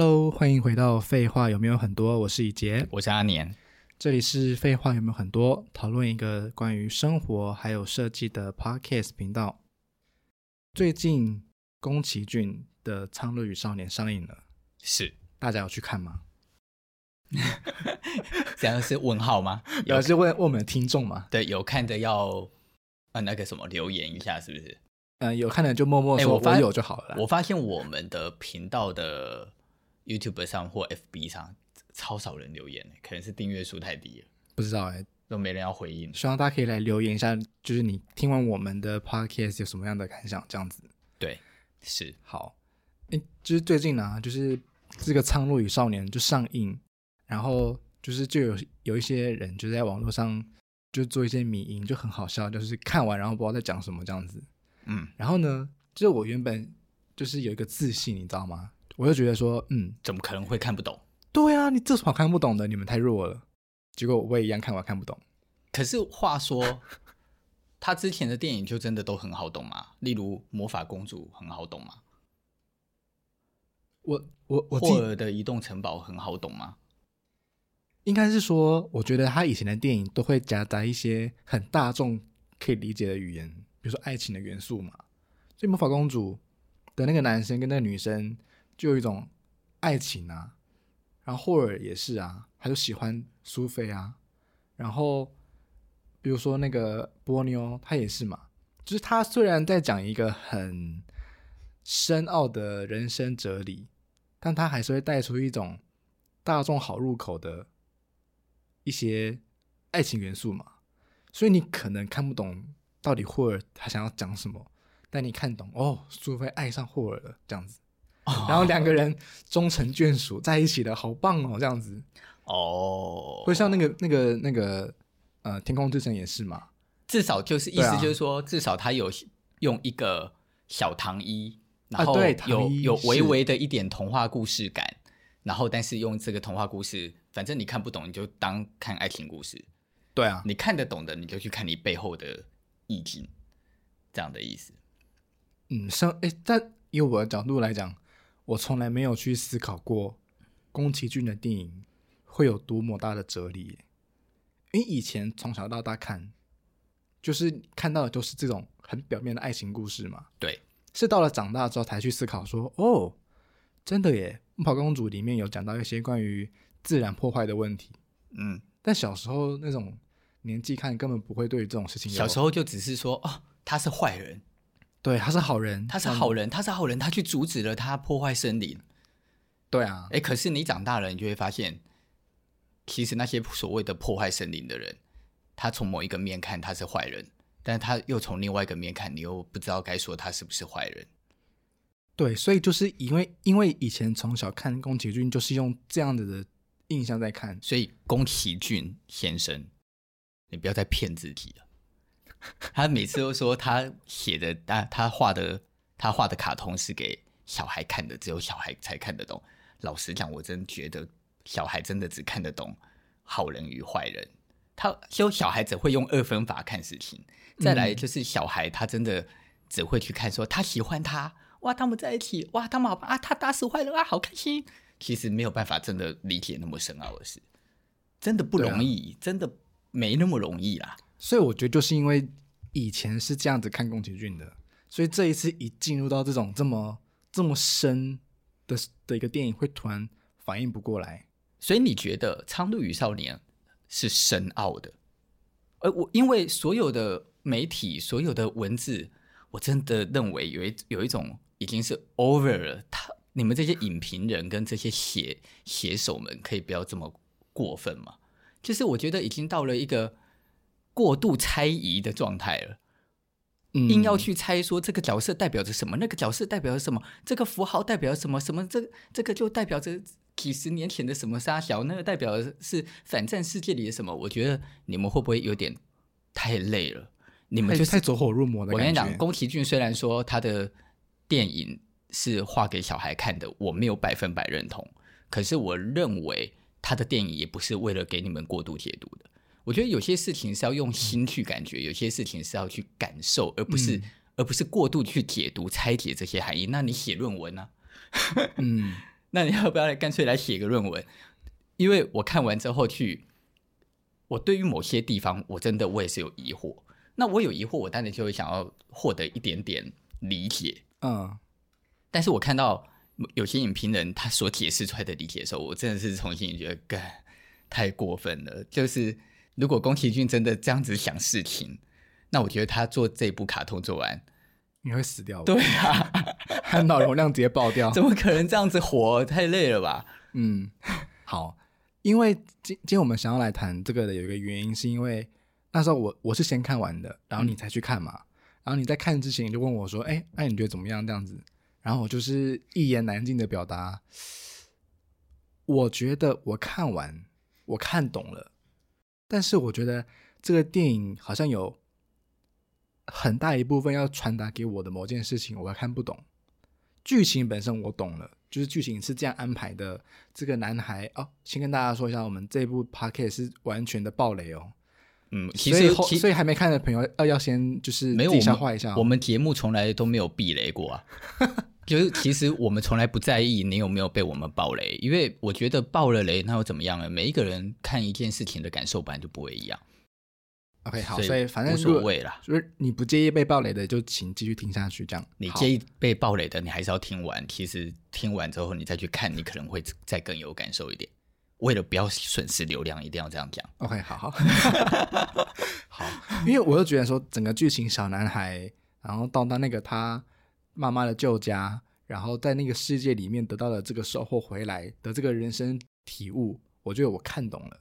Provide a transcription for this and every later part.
Hello，欢迎回到废话有没有很多？我是以杰，我是阿年，这里是废话有没有很多？讨论一个关于生活还有设计的 Podcast 频道。最近宫崎骏的《苍鹭与少年》上映了，是大家有去看吗？这样是问号吗？有是问问我们的听众吗？对，有看的要呃那个什么留言一下，是不是？嗯、呃，有看的就默默说我有就好了。我发现我们的频道的 YouTube 上或 FB 上超少人留言，可能是订阅数太低了，不知道哎、欸，都没人要回应。希望大家可以来留言一下，就是你听完我们的 Podcast 有什么样的感想？这样子。对，是好。哎，就是最近呢、啊，就是这个《苍鹭与少年》就上映。然后就是就有有一些人就在网络上就做一些迷因，就很好笑，就是看完然后不知道在讲什么这样子。嗯，然后呢，就是我原本就是有一个自信，你知道吗？我就觉得说，嗯，怎么可能会看不懂？对啊，你这什么看不懂的？你们太弱了。结果我也一样看完看不懂。可是话说，他之前的电影就真的都很好懂吗？例如《魔法公主》很好懂吗？我我我霍尔的移动城堡很好懂吗？应该是说，我觉得他以前的电影都会夹杂一些很大众可以理解的语言，比如说爱情的元素嘛。所以魔法公主的那个男生跟那个女生就有一种爱情啊，然后霍尔也是啊，他就喜欢苏菲啊。然后比如说那个波妞，他也是嘛，就是他虽然在讲一个很深奥的人生哲理，但他还是会带出一种大众好入口的。一些爱情元素嘛，所以你可能看不懂到底霍尔他想要讲什么，但你看懂哦，苏菲爱上霍尔了这样子，哦、然后两个人终成眷属在一起的，好棒哦，这样子哦，会像那个那个那个呃，天空之城也是嘛，至少就是意思就是说，啊、至少他有用一个小糖衣，然后有、啊、有有微微的一点童话故事感，然后但是用这个童话故事。反正你看不懂，你就当看爱情故事。对啊，你看得懂的，你就去看你背后的意境，这样的意思。嗯，像诶，但以我的角度来讲，我从来没有去思考过宫崎骏的电影会有多么大的哲理。因为以前从小到大看，就是看到的都是这种很表面的爱情故事嘛。对，是到了长大之后才去思考说，哦，真的耶，《魔法公主》里面有讲到一些关于。自然破坏的问题，嗯，但小时候那种年纪看根本不会对这种事情。小时候就只是说，哦，他是坏人，对，他是好人，他是好人，他是好人，他去阻止了他破坏森林。对啊，哎，可是你长大了，你就会发现，其实那些所谓的破坏森林的人，他从某一个面看他是坏人，但是他又从另外一个面看，你又不知道该说他是不是坏人。对，所以就是因为因为以前从小看宫崎骏，就是用这样子的。印象在看，所以宫崎骏先生，你不要再骗自己了。他每次都说他写的、他他画的、他画的卡通是给小孩看的，只有小孩才看得懂。老实讲，我真觉得小孩真的只看得懂好人与坏人。他就小孩只会用二分法看事情。再来就是小孩，他真的只会去看说他喜欢他，哇，他们在一起，哇，他们好啊，他打死坏人啊，好开心。其实没有办法真的理解那么深奥的事，真的不容易，真的没那么容易啦。所以我觉得就是因为以前是这样子看宫崎骏的，所以这一次一进入到这种这么这么深的的一个电影，会突然反应不过来。所以你觉得《苍鹭与少年》是深奥的？而我因为所有的媒体、所有的文字，我真的认为有一有一种已经是 over 了。他。你们这些影评人跟这些写写手们，可以不要这么过分吗？就是我觉得已经到了一个过度猜疑的状态了，嗯，硬要去猜说这个角色代表着什么，那个角色代表着什么，这个符号代表什么，什么这这个就代表着几十年前的什么沙小，那个代表的是反战世界里的什么？我觉得你们会不会有点太累了？你们就是太走火入魔的。我跟你讲，宫崎骏虽然说他的电影。是画给小孩看的，我没有百分百认同。可是我认为他的电影也不是为了给你们过度解读的。我觉得有些事情是要用心去感觉，有些事情是要去感受，而不是、嗯、而不是过度去解读、拆解这些含义。那你写论文呢、啊？嗯，那你要不要来干脆来写个论文？因为我看完之后去，我对于某些地方我真的我也是有疑惑。那我有疑惑，我当然就会想要获得一点点理解。嗯，但是我看到有些影评人他所解释出来的理解的时候，我真的是重新觉得，干太过分了。就是如果宫崎骏真的这样子想事情，那我觉得他做这部卡通做完，你会死掉。对啊，他脑容量直接爆掉，怎么可能这样子活？太累了吧？嗯，好，因为今今天我们想要来谈这个的有一个原因，是因为那时候我我是先看完的，然后你才去看嘛。嗯、然后你在看之前你就问我说：“哎，那你觉得怎么样？”这样子，然后我就是一言难尽的表达，我觉得我看完我看懂了，但是我觉得这个电影好像有。很大一部分要传达给我的某件事情，我还看不懂。剧情本身我懂了，就是剧情是这样安排的。这个男孩哦，先跟大家说一下，我们这部 podcast 是完全的暴雷哦。嗯，其实所以，所以还没看的朋友要要先就是自己消化一下。我们节目从来都没有避雷过啊，就是其实我们从来不在意你有没有被我们爆雷，因为我觉得爆了雷那又怎么样呢？每一个人看一件事情的感受本来就不会一样。OK，好，所以反正无所谓啦。就是你不介意被爆雷的，就请继续听下去。这样，你介意被爆雷的，你还是要听完。其实听完之后，你再去看，你可能会再更有感受一点。为了不要损失流量，一定要这样讲。OK，好好 好，因为我就觉得说，整个剧情小男孩，然后到到那个他妈妈的旧家，然后在那个世界里面得到了这个收获回来的这个人生体悟，我觉得我看懂了。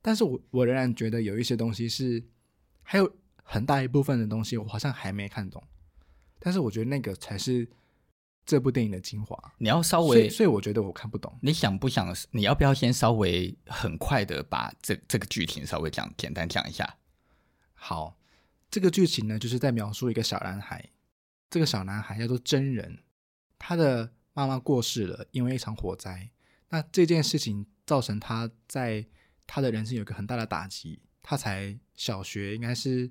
但是我我仍然觉得有一些东西是，还有很大一部分的东西我好像还没看懂，但是我觉得那个才是这部电影的精华。你要稍微，所以，所以我觉得我看不懂。你想不想？你要不要先稍微很快的把这这个剧情稍微讲简单讲一下？好，这个剧情呢，就是在描述一个小男孩，这个小男孩叫做真人，他的妈妈过世了，因为一场火灾。那这件事情造成他在他的人生有一个很大的打击，他才小学，应该是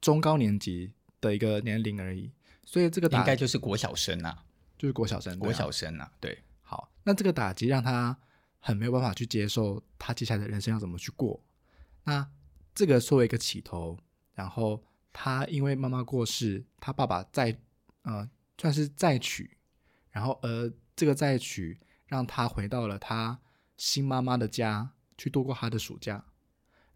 中高年级的一个年龄而已，所以这个打应该就是国小生啊，就是国小生，国小生啊，对。好，那这个打击让他很没有办法去接受他接下来的人生要怎么去过。那这个作为一个起头，然后他因为妈妈过世，他爸爸再呃算是再娶，然后而这个再娶让他回到了他新妈妈的家。去度过他的暑假，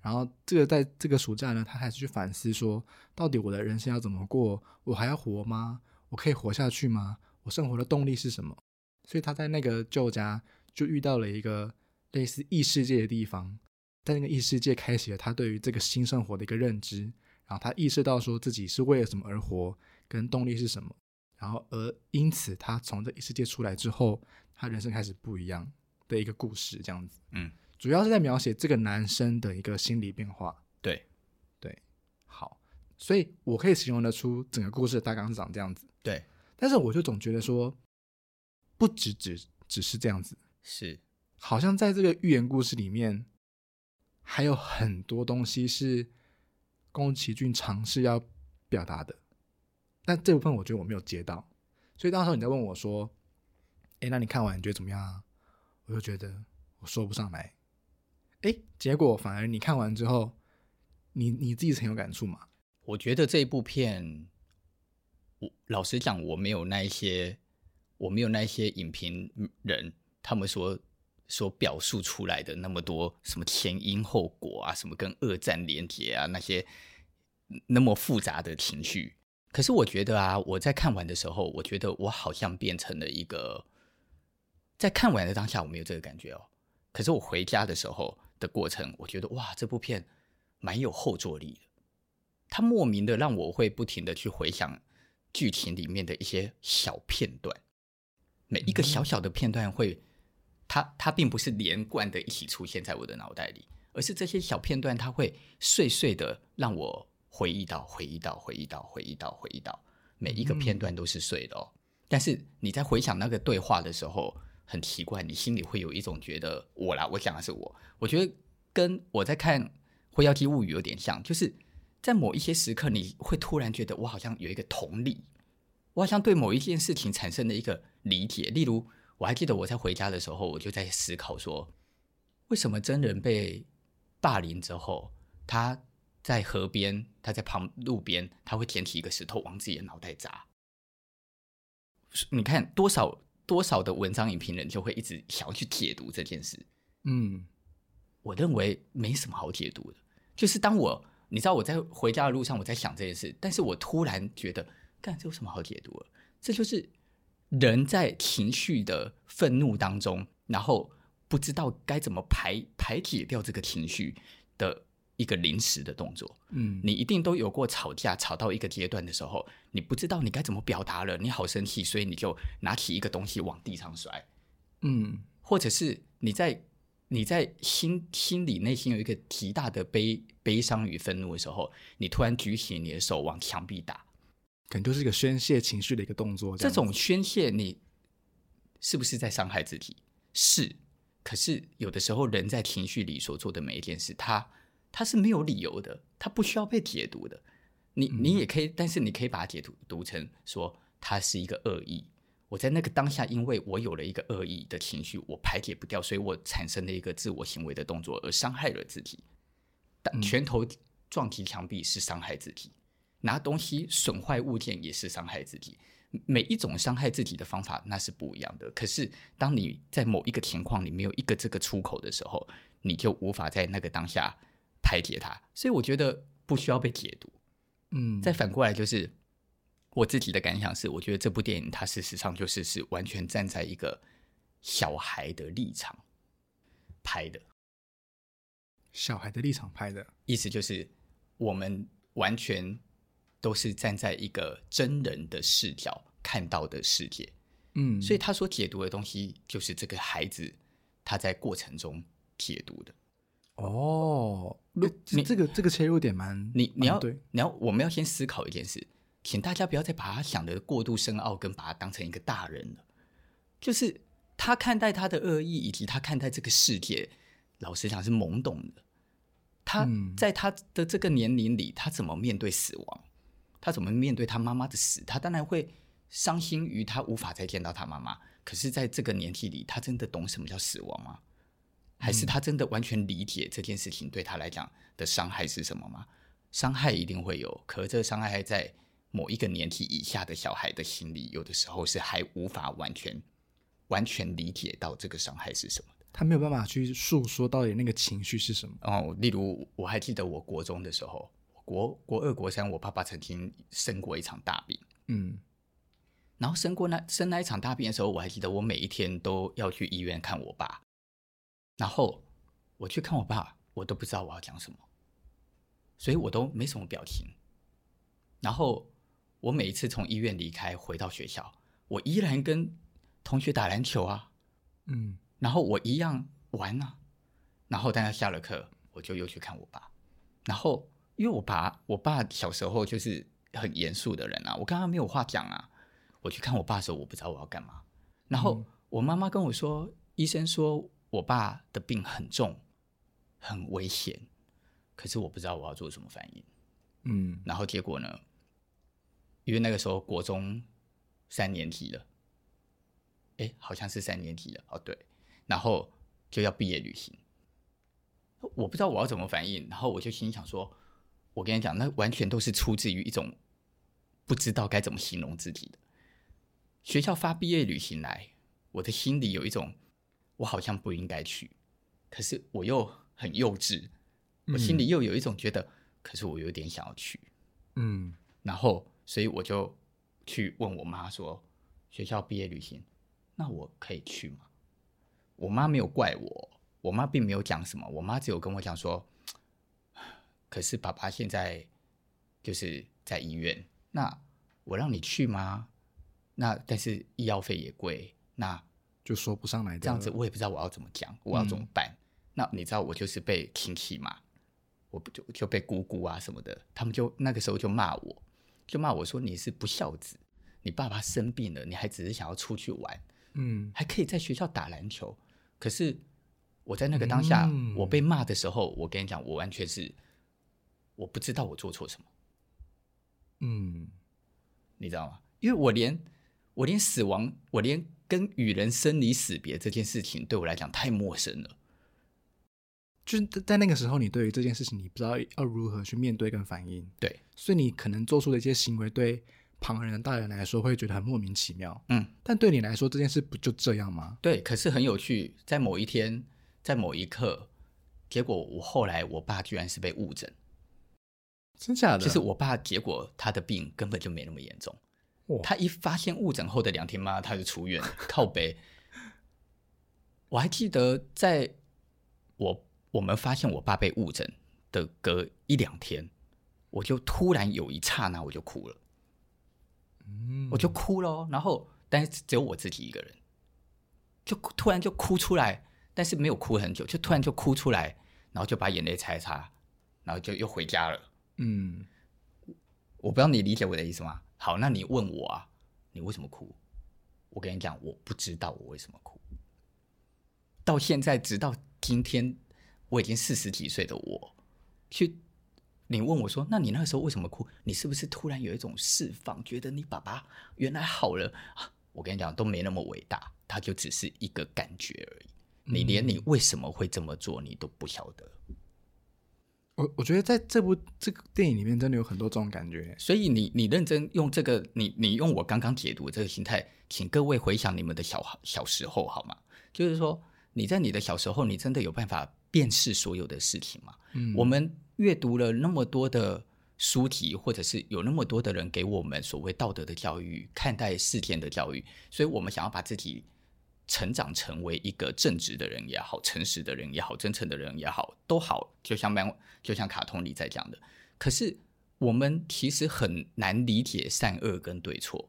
然后这个在这个暑假呢，他还是去反思说，到底我的人生要怎么过？我还要活吗？我可以活下去吗？我生活的动力是什么？所以他在那个旧家就遇到了一个类似异世界的地方，在那个异世界开启了他对于这个新生活的一个认知，然后他意识到说自己是为了什么而活，跟动力是什么，然后而因此他从这异世界出来之后，他人生开始不一样的一个故事，这样子，嗯。主要是在描写这个男生的一个心理变化。对，对，好，所以我可以形容得出整个故事的大纲是长这样子。对，但是我就总觉得说，不只只只是这样子，是，好像在这个寓言故事里面，还有很多东西是宫崎骏尝试要表达的，但这部分我觉得我没有接到，所以当时候你在问我说：“哎，那你看完你觉得怎么样啊？”我就觉得我说不上来。哎，结果反而你看完之后，你你自己很有感触嘛？我觉得这一部片，我老实讲，我没有那一些，我没有那一些影评人他们说所表述出来的那么多什么前因后果啊，什么跟二战连结啊那些那么复杂的情绪。可是我觉得啊，我在看完的时候，我觉得我好像变成了一个，在看完的当下我没有这个感觉哦，可是我回家的时候。的过程，我觉得哇，这部片蛮有后坐力的。它莫名的让我会不停的去回想剧情里面的一些小片段，每一个小小的片段会，它它并不是连贯的一起出现在我的脑袋里，而是这些小片段它会碎碎的让我回忆到，回忆到，回忆到，回忆到，回忆到，每一个片段都是碎的哦。但是你在回想那个对话的时候。很奇怪，你心里会有一种觉得我啦，我讲的是我，我觉得跟我在看《灰妖姬物语》有点像，就是在某一些时刻，你会突然觉得我好像有一个同理，我好像对某一件事情产生了一个理解。例如，我还记得我在回家的时候，我就在思考说，为什么真人被霸凌之后，他在河边，他在旁路边，他会捡起一个石头往自己的脑袋砸？你看多少多少的文章影评人就会一直想要去解读这件事。嗯，我认为没什么好解读的，就是当我你知道我在回家的路上，我在想这件事，但是我突然觉得，干，这有什么好解读的？这就是人在情绪的愤怒当中，然后不知道该怎么排排解掉这个情绪的一个临时的动作。嗯，你一定都有过吵架，吵到一个阶段的时候，你不知道你该怎么表达了，你好生气，所以你就拿起一个东西往地上摔。嗯，或者是你在你在心心里内心有一个极大的悲悲伤与愤怒的时候，你突然举起你的手往墙壁打。可能就是一个宣泄情绪的一个动作。这，这种宣泄，你是不是在伤害自己？是。可是有的时候，人在情绪里所做的每一件事，他他是没有理由的，他不需要被解读的。你你也可以，但是你可以把它解读读成说，他是一个恶意。我在那个当下，因为我有了一个恶意的情绪，我排解不掉，所以我产生了一个自我行为的动作，而伤害了自己。但拳头撞击墙壁是伤害自己。拿东西损坏物件也是伤害自己，每一种伤害自己的方法那是不一样的。可是当你在某一个情况里没有一个这个出口的时候，你就无法在那个当下排解它。所以我觉得不需要被解读。嗯，再反过来就是我自己的感想是，我觉得这部电影它事实上就是是完全站在一个小孩的立场拍的，小孩的立场拍的意思就是我们完全。都是站在一个真人的视角看到的世界，嗯，所以他所解读的东西就是这个孩子他在过程中解读的。哦，你你这个这个切入点蛮你你要对，你要我们要先思考一件事，请大家不要再把他想的过度深奥，跟把他当成一个大人了。就是他看待他的恶意，以及他看待这个世界，老实讲是懵懂的。他在他的这个年龄里，他怎么面对死亡？他怎么面对他妈妈的死？他当然会伤心于他无法再见到他妈妈。可是，在这个年纪里，他真的懂什么叫死亡吗？还是他真的完全理解这件事情对他来讲的伤害是什么吗？伤害一定会有，可这个伤害还在某一个年纪以下的小孩的心里，有的时候是还无法完全完全理解到这个伤害是什么的。他没有办法去诉说到底那个情绪是什么。哦，例如我还记得我国中的时候。国国二国三，我爸爸曾经生过一场大病，嗯，然后生过那生那一场大病的时候，我还记得我每一天都要去医院看我爸，然后我去看我爸，我都不知道我要讲什么，所以我都没什么表情。然后我每一次从医院离开回到学校，我依然跟同学打篮球啊，嗯，然后我一样玩啊，然后大家下了课，我就又去看我爸，然后。因为我爸，我爸小时候就是很严肃的人啊，我跟他没有话讲啊。我去看我爸的时候，我不知道我要干嘛。然后我妈妈跟我说，医生说我爸的病很重，很危险，可是我不知道我要做什么反应。嗯，然后结果呢？因为那个时候国中三年级了，哎，好像是三年级了。哦，对，然后就要毕业旅行，我不知道我要怎么反应，然后我就心想说。我跟你讲，那完全都是出自于一种不知道该怎么形容自己的。学校发毕业旅行来，我的心里有一种，我好像不应该去，可是我又很幼稚，我心里又有一种觉得，嗯、可是我有点想要去，嗯，然后所以我就去问我妈说，学校毕业旅行，那我可以去吗？我妈没有怪我，我妈并没有讲什么，我妈只有跟我讲说。可是爸爸现在就是在医院，那我让你去吗？那但是医药费也贵，那就说不上来。这样子我也不知道我要怎么讲，我要怎么办？嗯、那你知道我就是被亲戚嘛，我不就就被姑姑啊什么的，他们就那个时候就骂我，就骂我说你是不孝子，你爸爸生病了，你还只是想要出去玩，嗯，还可以在学校打篮球。可是我在那个当下，嗯、我被骂的时候，我跟你讲，我完全是。我不知道我做错什么，嗯，你知道吗？因为我连我连死亡，我连跟与人生离死别这件事情对我来讲太陌生了。就是在那个时候，你对于这件事情，你不知道要如何去面对跟反应。对，所以你可能做出的一些行为，对旁人的大人来说会觉得很莫名其妙。嗯，但对你来说，这件事不就这样吗？对，可是很有趣，在某一天，在某一刻，结果我后来，我爸居然是被误诊。真假的？就是我爸结果他的病根本就没那么严重。他一发现误诊后的两天嘛，他就出院了。靠北，我还记得在我我们发现我爸被误诊的隔一两天，我就突然有一刹那我就哭了，嗯，我就哭了。然后，但是只有我自己一个人，就突然就哭出来，但是没有哭很久，就突然就哭出来，然后就把眼泪擦一擦，然后就又回家了。嗯，我不知道你理解我的意思吗？好，那你问我啊，你为什么哭？我跟你讲，我不知道我为什么哭。到现在，直到今天，我已经四十几岁的我，去你问我说，那你那个时候为什么哭？你是不是突然有一种释放，觉得你爸爸原来好了？啊我跟你讲，都没那么伟大，他就只是一个感觉而已。你连你为什么会这么做，你都不晓得。我我觉得在这部这个电影里面，真的有很多这种感觉。所以你你认真用这个，你你用我刚刚解读这个心态，请各位回想你们的小小时候好吗？就是说你在你的小时候，你真的有办法辨识所有的事情吗？嗯，我们阅读了那么多的书籍，或者是有那么多的人给我们所谓道德的教育、看待事件的教育，所以我们想要把自己。成长成为一个正直的人也好，诚实的人也好，真诚的人也好，都好，就像漫，就像卡通里在讲的。可是我们其实很难理解善恶跟对错，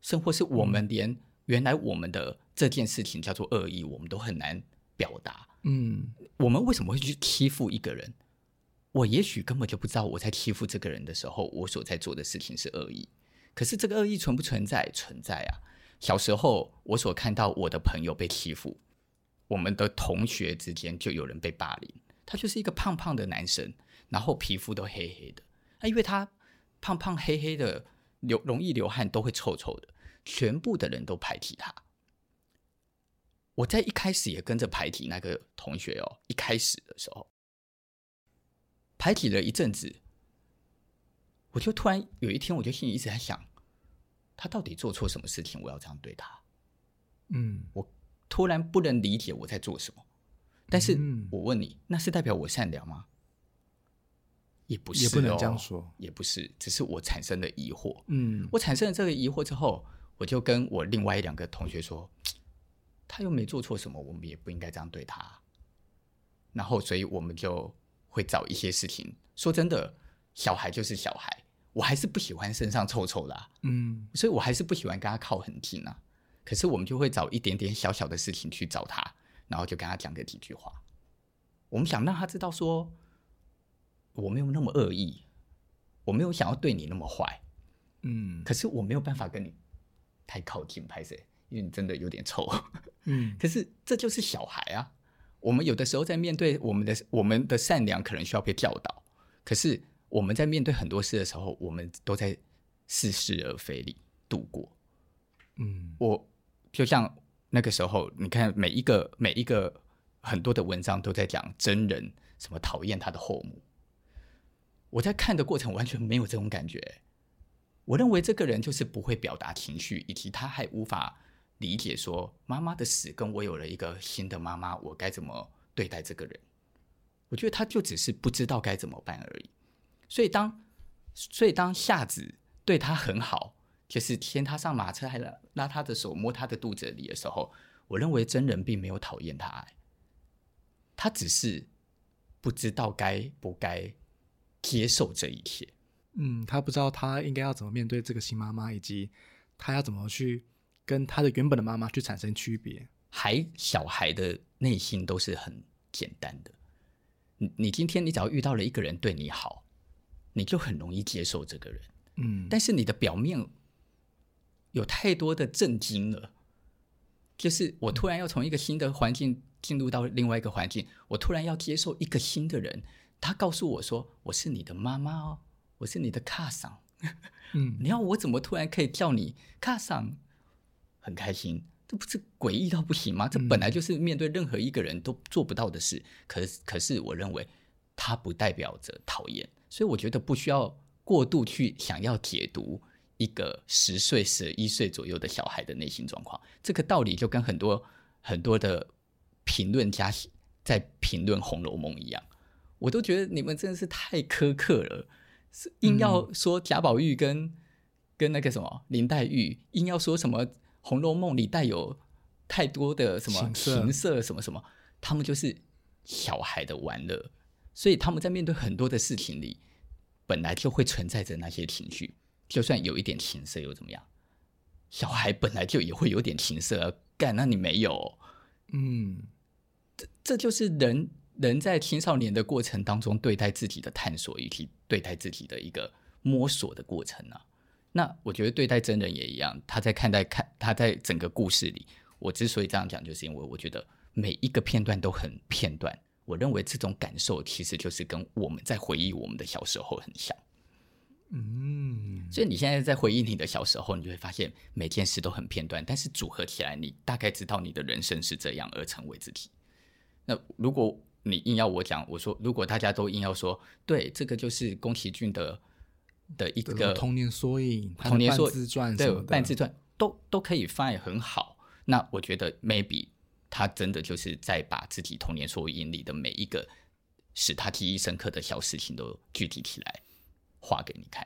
甚或是我们连原来我们的这件事情叫做恶意，我们都很难表达。嗯，我们为什么会去欺负一个人？我也许根本就不知道我在欺负这个人的时候，我所在做的事情是恶意。可是这个恶意存不存在？存在啊。小时候，我所看到我的朋友被欺负，我们的同学之间就有人被霸凌。他就是一个胖胖的男生，然后皮肤都黑黑的。那因为他胖胖黑黑的，流容易流汗，都会臭臭的，全部的人都排挤他。我在一开始也跟着排挤那个同学哦。一开始的时候，排挤了一阵子，我就突然有一天，我就心里一直在想。他到底做错什么事情？我要这样对他？嗯，我突然不能理解我在做什么。但是我问你，那是代表我善良吗？也不是，也不能这样说，也不是，只是我产生了疑惑。嗯，我产生了这个疑惑之后，我就跟我另外两个同学说，他又没做错什么，我们也不应该这样对他。然后，所以我们就会找一些事情。说真的，小孩就是小孩。我还是不喜欢身上臭臭的，啊，嗯，所以我还是不喜欢跟他靠很近啊。可是我们就会找一点点小小的事情去找他，然后就跟他讲个几句话。我们想让他知道说，我没有那么恶意，我没有想要对你那么坏，嗯。可是我没有办法跟你太靠近，拍摄，因为你真的有点臭，嗯。可是这就是小孩啊。我们有的时候在面对我们的我们的善良，可能需要被教导，可是。我们在面对很多事的时候，我们都在似是而非里度过。嗯，我就像那个时候，你看每一个每一个很多的文章都在讲真人什么讨厌他的后母，我在看的过程完全没有这种感觉。我认为这个人就是不会表达情绪，以及他还无法理解说妈妈的死跟我有了一个新的妈妈，我该怎么对待这个人？我觉得他就只是不知道该怎么办而已。所以当，所以当夏子对他很好，就是牵他上马车，还拉拉他的手，摸他的肚子里的时候，我认为真人并没有讨厌他，他只是不知道该不该接受这一切。嗯，他不知道他应该要怎么面对这个新妈妈，以及他要怎么去跟他的原本的妈妈去产生区别。还小孩的内心都是很简单的，你你今天你只要遇到了一个人对你好。你就很容易接受这个人，嗯，但是你的表面有太多的震惊了，就是我突然要从一个新的环境进入到另外一个环境，我突然要接受一个新的人，他告诉我说：“我是你的妈妈哦，我是你的卡桑。”嗯，你要我怎么突然可以叫你卡桑？很开心，这不是诡异到不行吗？这本来就是面对任何一个人都做不到的事。嗯、可是，可是我认为它不代表着讨厌，所以我觉得不需要过度去想要解读一个十岁、十一岁左右的小孩的内心状况。这个道理就跟很多很多的评论家在评论《红楼梦》一样，我都觉得你们真的是太苛刻了，是硬要说贾宝玉跟、嗯、跟那个什么林黛玉，硬要说什么。《红楼梦》里带有太多的什么情色什么什么，他们就是小孩的玩乐，所以他们在面对很多的事情里，本来就会存在着那些情绪，就算有一点情色又怎么样？小孩本来就也会有点情色，干，那你没有？嗯，这这就是人人在青少年的过程当中对待自己的探索以及对待自己的一个摸索的过程啊。那我觉得对待真人也一样，他在看待看他在整个故事里，我之所以这样讲，就是因为我觉得每一个片段都很片段。我认为这种感受其实就是跟我们在回忆我们的小时候很像。嗯，所以你现在在回忆你的小时候，你就会发现每件事都很片段，但是组合起来，你大概知道你的人生是这样而成为自己。那如果你硬要我讲，我说如果大家都硬要说，对，这个就是宫崎骏的。的一个童年缩影，童年说自传，对，半自传都都可以翻译很好。那我觉得 maybe 他真的就是在把自己童年缩影里的每一个使他记忆深刻的小事情都具体起来画给你看。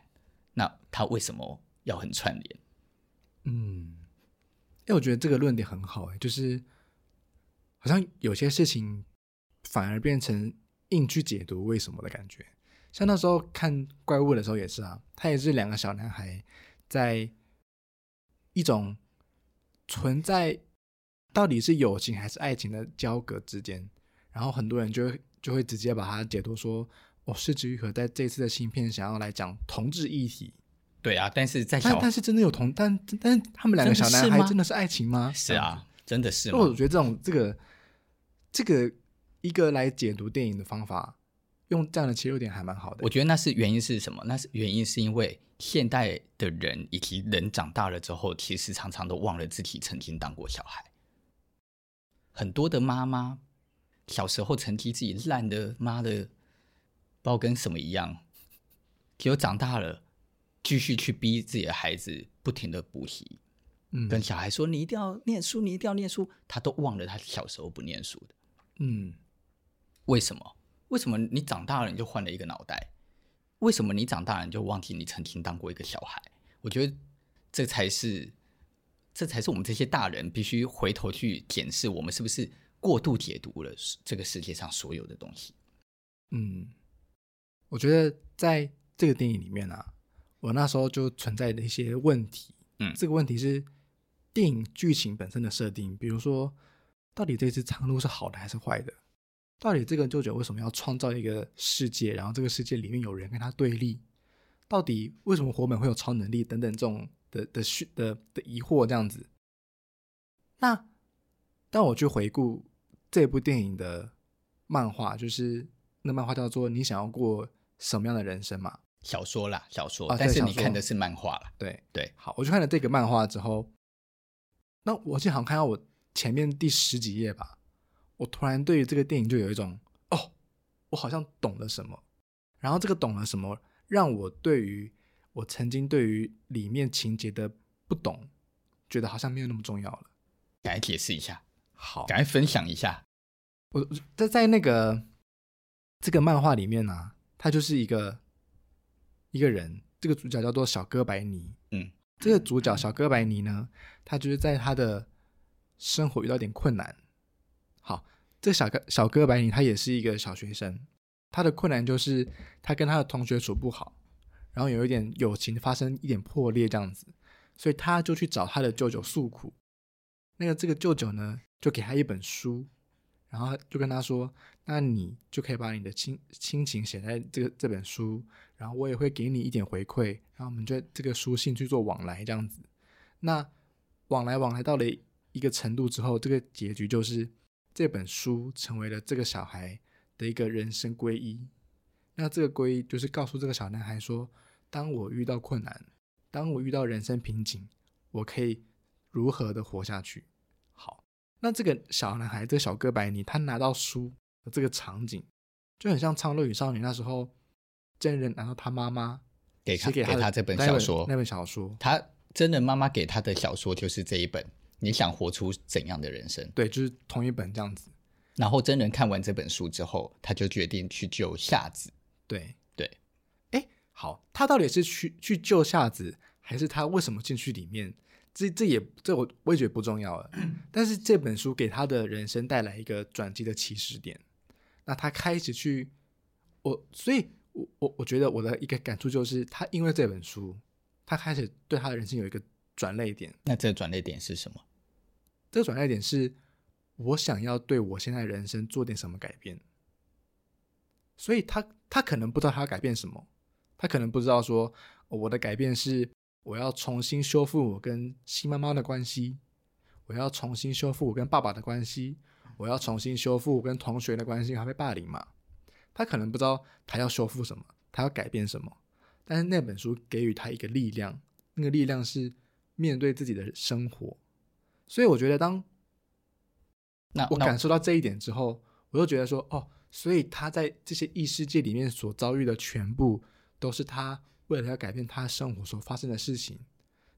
那他为什么要很串联？嗯，因为我觉得这个论点很好，哎，就是好像有些事情反而变成硬去解读为什么的感觉。像那时候看怪物的时候也是啊，他也是两个小男孩在一种存在到底是友情还是爱情的交隔之间，然后很多人就会就会直接把它解读说，哦，是枝裕和在这次的新片想要来讲同志议题。对啊，但是在但但是真的有同，但但是他们两个小男孩真的是爱情吗？是啊，真的是吗。我觉得这种这个这个一个来解读电影的方法。用这样的切入点还蛮好的。我觉得那是原因是什么？那是原因是因为现代的人以及人长大了之后，其实常常都忘了自己曾经当过小孩。很多的妈妈小时候成绩自己烂的妈的，不知道跟什么一样，结果长大了继续去逼自己的孩子不停的补习，嗯，跟小孩说你一定要念书，你一定要念书，他都忘了他小时候不念书的，嗯，为什么？为什么你长大了你就换了一个脑袋？为什么你长大了你就忘记你曾经当过一个小孩？我觉得这才是，这才是我们这些大人必须回头去检视，我们是不是过度解读了这个世界上所有的东西。嗯，我觉得在这个电影里面啊，我那时候就存在的一些问题。嗯，这个问题是电影剧情本身的设定，比如说，到底这只苍鹭是好的还是坏的？到底这个舅舅为什么要创造一个世界？然后这个世界里面有人跟他对立？到底为什么火本会有超能力？等等这种的的的的，的疑惑这样子。那当我去回顾这部电影的漫画，就是那漫画叫做《你想要过什么样的人生》嘛？小说啦，小说。啊、但是你看的是漫画啦。对对。好，我就看了这个漫画之后，那我记得好像看到我前面第十几页吧。我突然对于这个电影就有一种哦，我好像懂了什么，然后这个懂了什么，让我对于我曾经对于里面情节的不懂，觉得好像没有那么重要了。来解释一下，好，来分享一下。我在在那个这个漫画里面呢、啊，他就是一个一个人，这个主角叫做小哥白尼。嗯，这个主角小哥白尼呢，他就是在他的生活遇到点困难。好，这小哥小哥白尼他也是一个小学生，他的困难就是他跟他的同学处不好，然后有一点友情发生一点破裂这样子，所以他就去找他的舅舅诉苦。那个这个舅舅呢，就给他一本书，然后就跟他说：“那你就可以把你的亲亲情写在这个这本书，然后我也会给你一点回馈，然后我们就这个书信去做往来这样子。那往来往来到了一个程度之后，这个结局就是。”这本书成为了这个小孩的一个人生皈依。那这个皈依就是告诉这个小男孩说：当我遇到困难，当我遇到人生瓶颈，我可以如何的活下去？好那这个小男孩，这个小哥白尼，他拿到书的这个场景，就很像《苍鹭与少女》那时候，真人拿到他妈妈给他给他，给他这本小说，那本小说，他真人妈妈给他的小说就是这一本。你想活出怎样的人生？对，就是同一本这样子。然后真人看完这本书之后，他就决定去救夏子。对好，他到底是去去救夏子，还是他为什么进去里面？这这也这我我也觉得不重要了。但是这本书给他的人生带来一个转机的起始点。那他开始去，我所以我，我我我觉得我的一个感触就是，他因为这本书，他开始对他的人生有一个转捩点。那这个转捩点是什么？这个转捩点是，我想要对我现在人生做点什么改变，所以他他可能不知道他要改变什么，他可能不知道说我的改变是我要重新修复我跟新妈妈的关系，我要重新修复我跟爸爸的关系，我要重新修复我跟同学的关系，还被霸凌嘛？他可能不知道他要修复什么，他要改变什么，但是那本书给予他一个力量，那个力量是面对自己的生活。所以我觉得，当那我感受到这一点之后，我就觉得说，哦，所以他在这些异世界里面所遭遇的全部，都是他为了要改变他生活所发生的事情。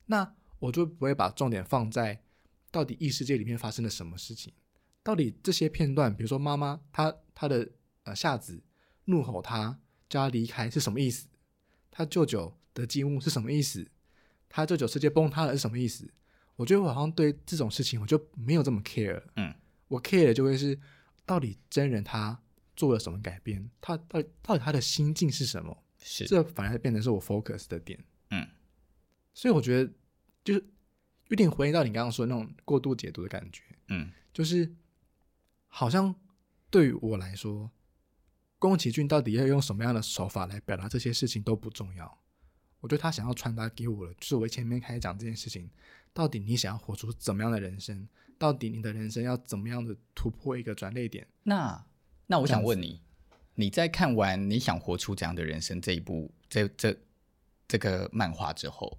那我就不会把重点放在到底异世界里面发生了什么事情，到底这些片段，比如说妈妈她她的呃夏子怒吼他叫他离开是什么意思？他舅舅的积木是什么意思？他舅舅世界崩塌了是什么意思？我觉得我好像对这种事情我就没有这么 care，嗯，我 care 的就会是到底真人他做了什么改变，他到底到底他的心境是什么？是，这反而变成是我 focus 的点，嗯，所以我觉得就是有点回应到你刚刚说的那种过度解读的感觉，嗯，就是好像对于我来说，宫崎骏到底要用什么样的手法来表达这些事情都不重要，我觉得他想要传达给我的，就是我前面开始讲这件事情。到底你想要活出怎么样的人生？到底你的人生要怎么样的突破一个转捩点？那那我想问你，你在看完你想活出怎样的人生这一部这这这个漫画之后，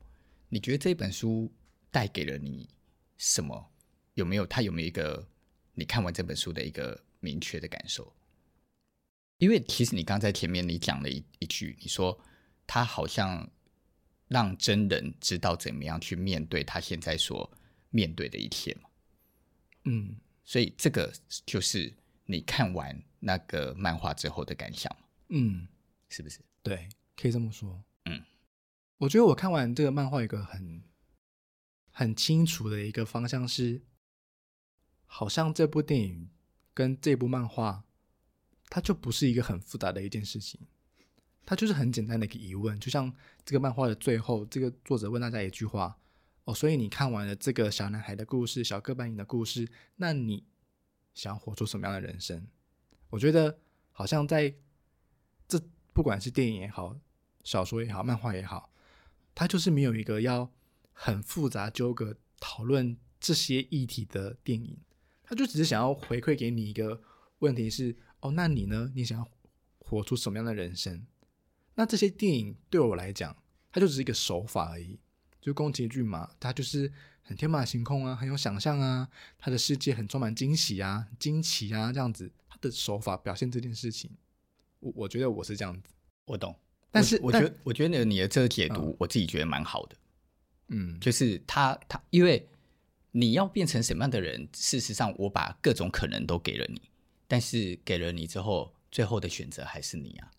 你觉得这本书带给了你什么？有没有它有没有一个你看完这本书的一个明确的感受？因为其实你刚在前面你讲了一一句，你说他好像。让真人知道怎么样去面对他现在所面对的一切嘛？嗯，所以这个就是你看完那个漫画之后的感想？嗯，是不是？对，可以这么说。嗯，我觉得我看完这个漫画，一个很很清楚的一个方向是，好像这部电影跟这部漫画，它就不是一个很复杂的一件事情。它就是很简单的一个疑问，就像这个漫画的最后，这个作者问大家一句话：哦，所以你看完了这个小男孩的故事，小哥白尼的故事，那你想活出什么样的人生？我觉得好像在这不管是电影也好，小说也好，漫画也好，它就是没有一个要很复杂纠葛讨论这些议题的电影，它就只是想要回馈给你一个问题是：哦，那你呢？你想要活出什么样的人生？那这些电影对我来讲，它就只是一个手法而已。就宫崎骏嘛，他就是很天马行空啊，很有想象啊，他的世界很充满惊喜啊、惊奇啊，这样子，的手法表现这件事情，我我觉得我是这样子，我懂。但是我，我觉得，我觉得你的这个解读，嗯、我自己觉得蛮好的。嗯，就是他他，因为你要变成什么样的人，事实上，我把各种可能都给了你，但是给了你之后，最后的选择还是你啊。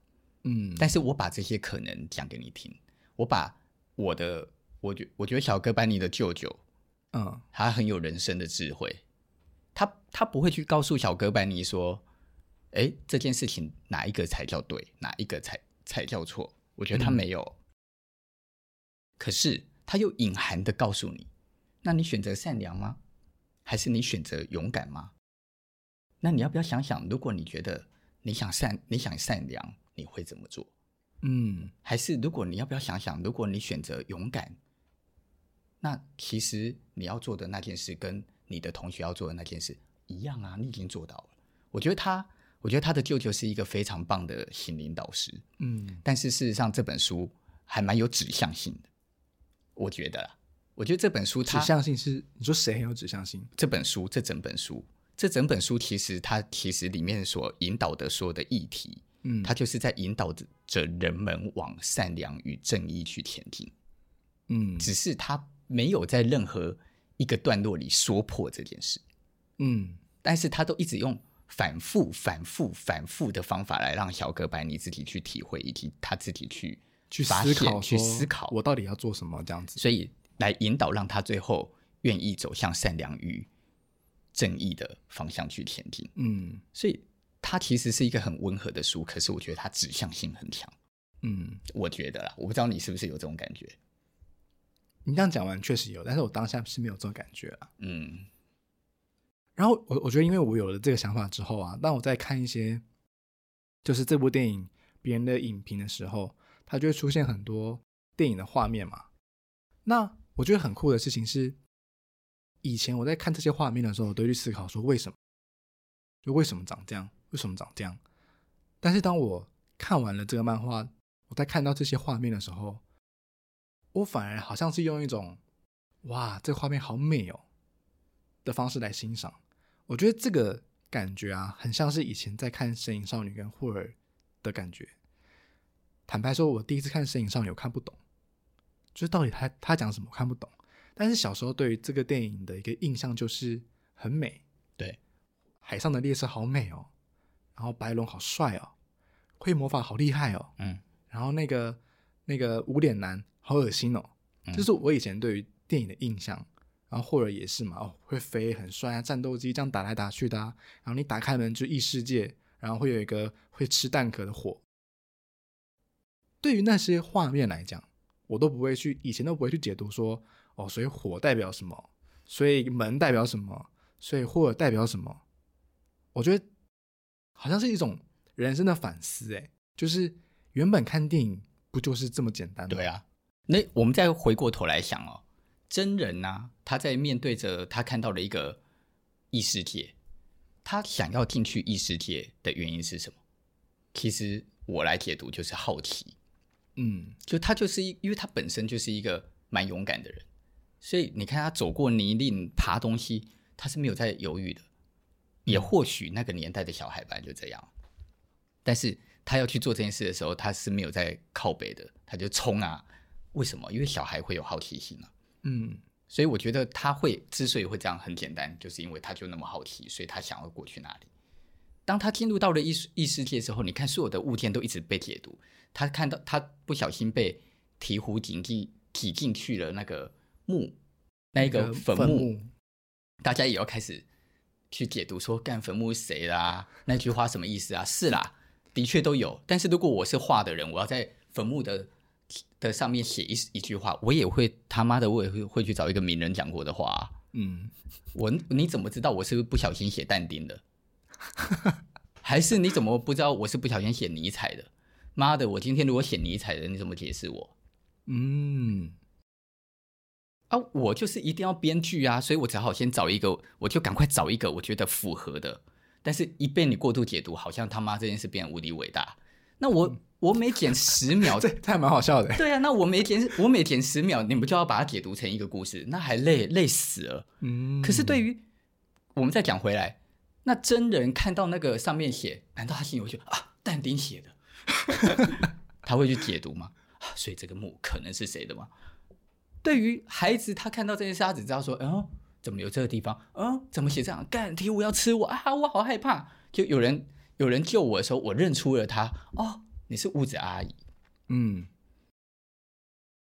嗯，但是我把这些可能讲给你听，我把我的，我觉我觉得小哥白尼的舅舅，嗯，他很有人生的智慧，他他不会去告诉小哥白尼说，哎，这件事情哪一个才叫对，哪一个才才叫错？我觉得他没有，嗯、可是他又隐含的告诉你，那你选择善良吗？还是你选择勇敢吗？那你要不要想想，如果你觉得你想善，你想善良？你会怎么做？嗯，还是如果你要不要想想，如果你选择勇敢，那其实你要做的那件事跟你的同学要做的那件事一样啊，你已经做到了。我觉得他，我觉得他的舅舅是一个非常棒的心灵导师。嗯，但是事实上这本书还蛮有指向性的，我觉得啦。我觉得这本书它指向性是你说谁很有指向性？这本书这整本书这整本书其实它其实里面所引导的所有的议题，嗯，它就是在引导着人们往善良与正义去前进，嗯，只是它没有在任何一个段落里说破这件事，嗯，但是他都一直用反复、反复、反复的方法来让小哥白你自己去体会，以及他自己去去思考、去思考我到底要做什么这样子，所以。来引导，让他最后愿意走向善良与正义的方向去前进。嗯，所以它其实是一个很温和的书，可是我觉得它指向性很强。嗯，我觉得啦，我不知道你是不是有这种感觉。你这样讲完确实有，但是我当下是没有这种感觉啊。嗯，然后我我觉得，因为我有了这个想法之后啊，当我在看一些就是这部电影别人的影评的时候，它就会出现很多电影的画面嘛。那我觉得很酷的事情是，以前我在看这些画面的时候，我都去思考说为什么，就为什么长这样，为什么长这样。但是当我看完了这个漫画，我在看到这些画面的时候，我反而好像是用一种“哇，这画面好美哦”的方式来欣赏。我觉得这个感觉啊，很像是以前在看《神隐少女》跟霍尔的感觉。坦白说，我第一次看《神隐少女》，我看不懂。就是到底他他讲什么我看不懂，但是小时候对于这个电影的一个印象就是很美，对，海上的列车好美哦，然后白龙好帅哦，会魔法好厉害哦，嗯，然后那个那个无脸男好恶心哦，这、嗯、是我以前对于电影的印象。然后霍尔也是嘛，哦，会飞很帅啊，战斗机这样打来打去的啊，然后你打开门就异世界，然后会有一个会吃蛋壳的火。对于那些画面来讲。我都不会去，以前都不会去解读说，哦，所以火代表什么，所以门代表什么，所以霍尔代表什么。我觉得好像是一种人生的反思，哎，就是原本看电影不就是这么简单吗？对啊，那我们再回过头来想哦，真人呐、他在面对着他看到了一个异世界，他想要进去异世界的原因是什么？其实我来解读就是好奇。嗯，就他就是，因为他本身就是一个蛮勇敢的人，所以你看他走过泥泞、爬东西，他是没有在犹豫的。也或许那个年代的小孩本来就这样，但是他要去做这件事的时候，他是没有在靠北的，他就冲啊！为什么？因为小孩会有好奇心啊。嗯，所以我觉得他会之所以会这样，很简单，就是因为他就那么好奇，所以他想要过去那里。当他进入到了异异世界之后，你看所有的物件都一直被解读。他看到他不小心被醍醐挤进挤进去了那个墓，那个坟墓，墓，大家也要开始去解读说干坟墓是谁啦？那句话什么意思啊？是啦，的确都有。但是如果我是画的人，我要在坟墓的的上面写一一句话，我也会他妈的，我也会会去找一个名人讲过的话啊。嗯，我你怎么知道我是不小心写但丁的？还是你怎么不知道我是不小心写尼采的？妈的！我今天如果写尼采的，你怎么解释我？嗯，啊，我就是一定要编剧啊，所以我只好先找一个，我就赶快找一个我觉得符合的。但是，一被你过度解读，好像他妈这件事变得无敌伟大。那我、嗯、我每剪十秒，这这还蛮好笑的。对啊，那我每剪我每剪十秒，你们就要把它解读成一个故事，那还累累死了。嗯，可是对于我们再讲回来，那真人看到那个上面写，难道他心里会觉得啊，但丁写的？他会去解读吗？所以这个墓可能是谁的吗？对于孩子，他看到这件事，他只知道说：“嗯，怎么有这个地方？嗯，怎么写这样？干，鵜鹕要吃我啊！我好害怕。”就有人有人救我的时候，我认出了他。哦，你是屋子阿姨。嗯，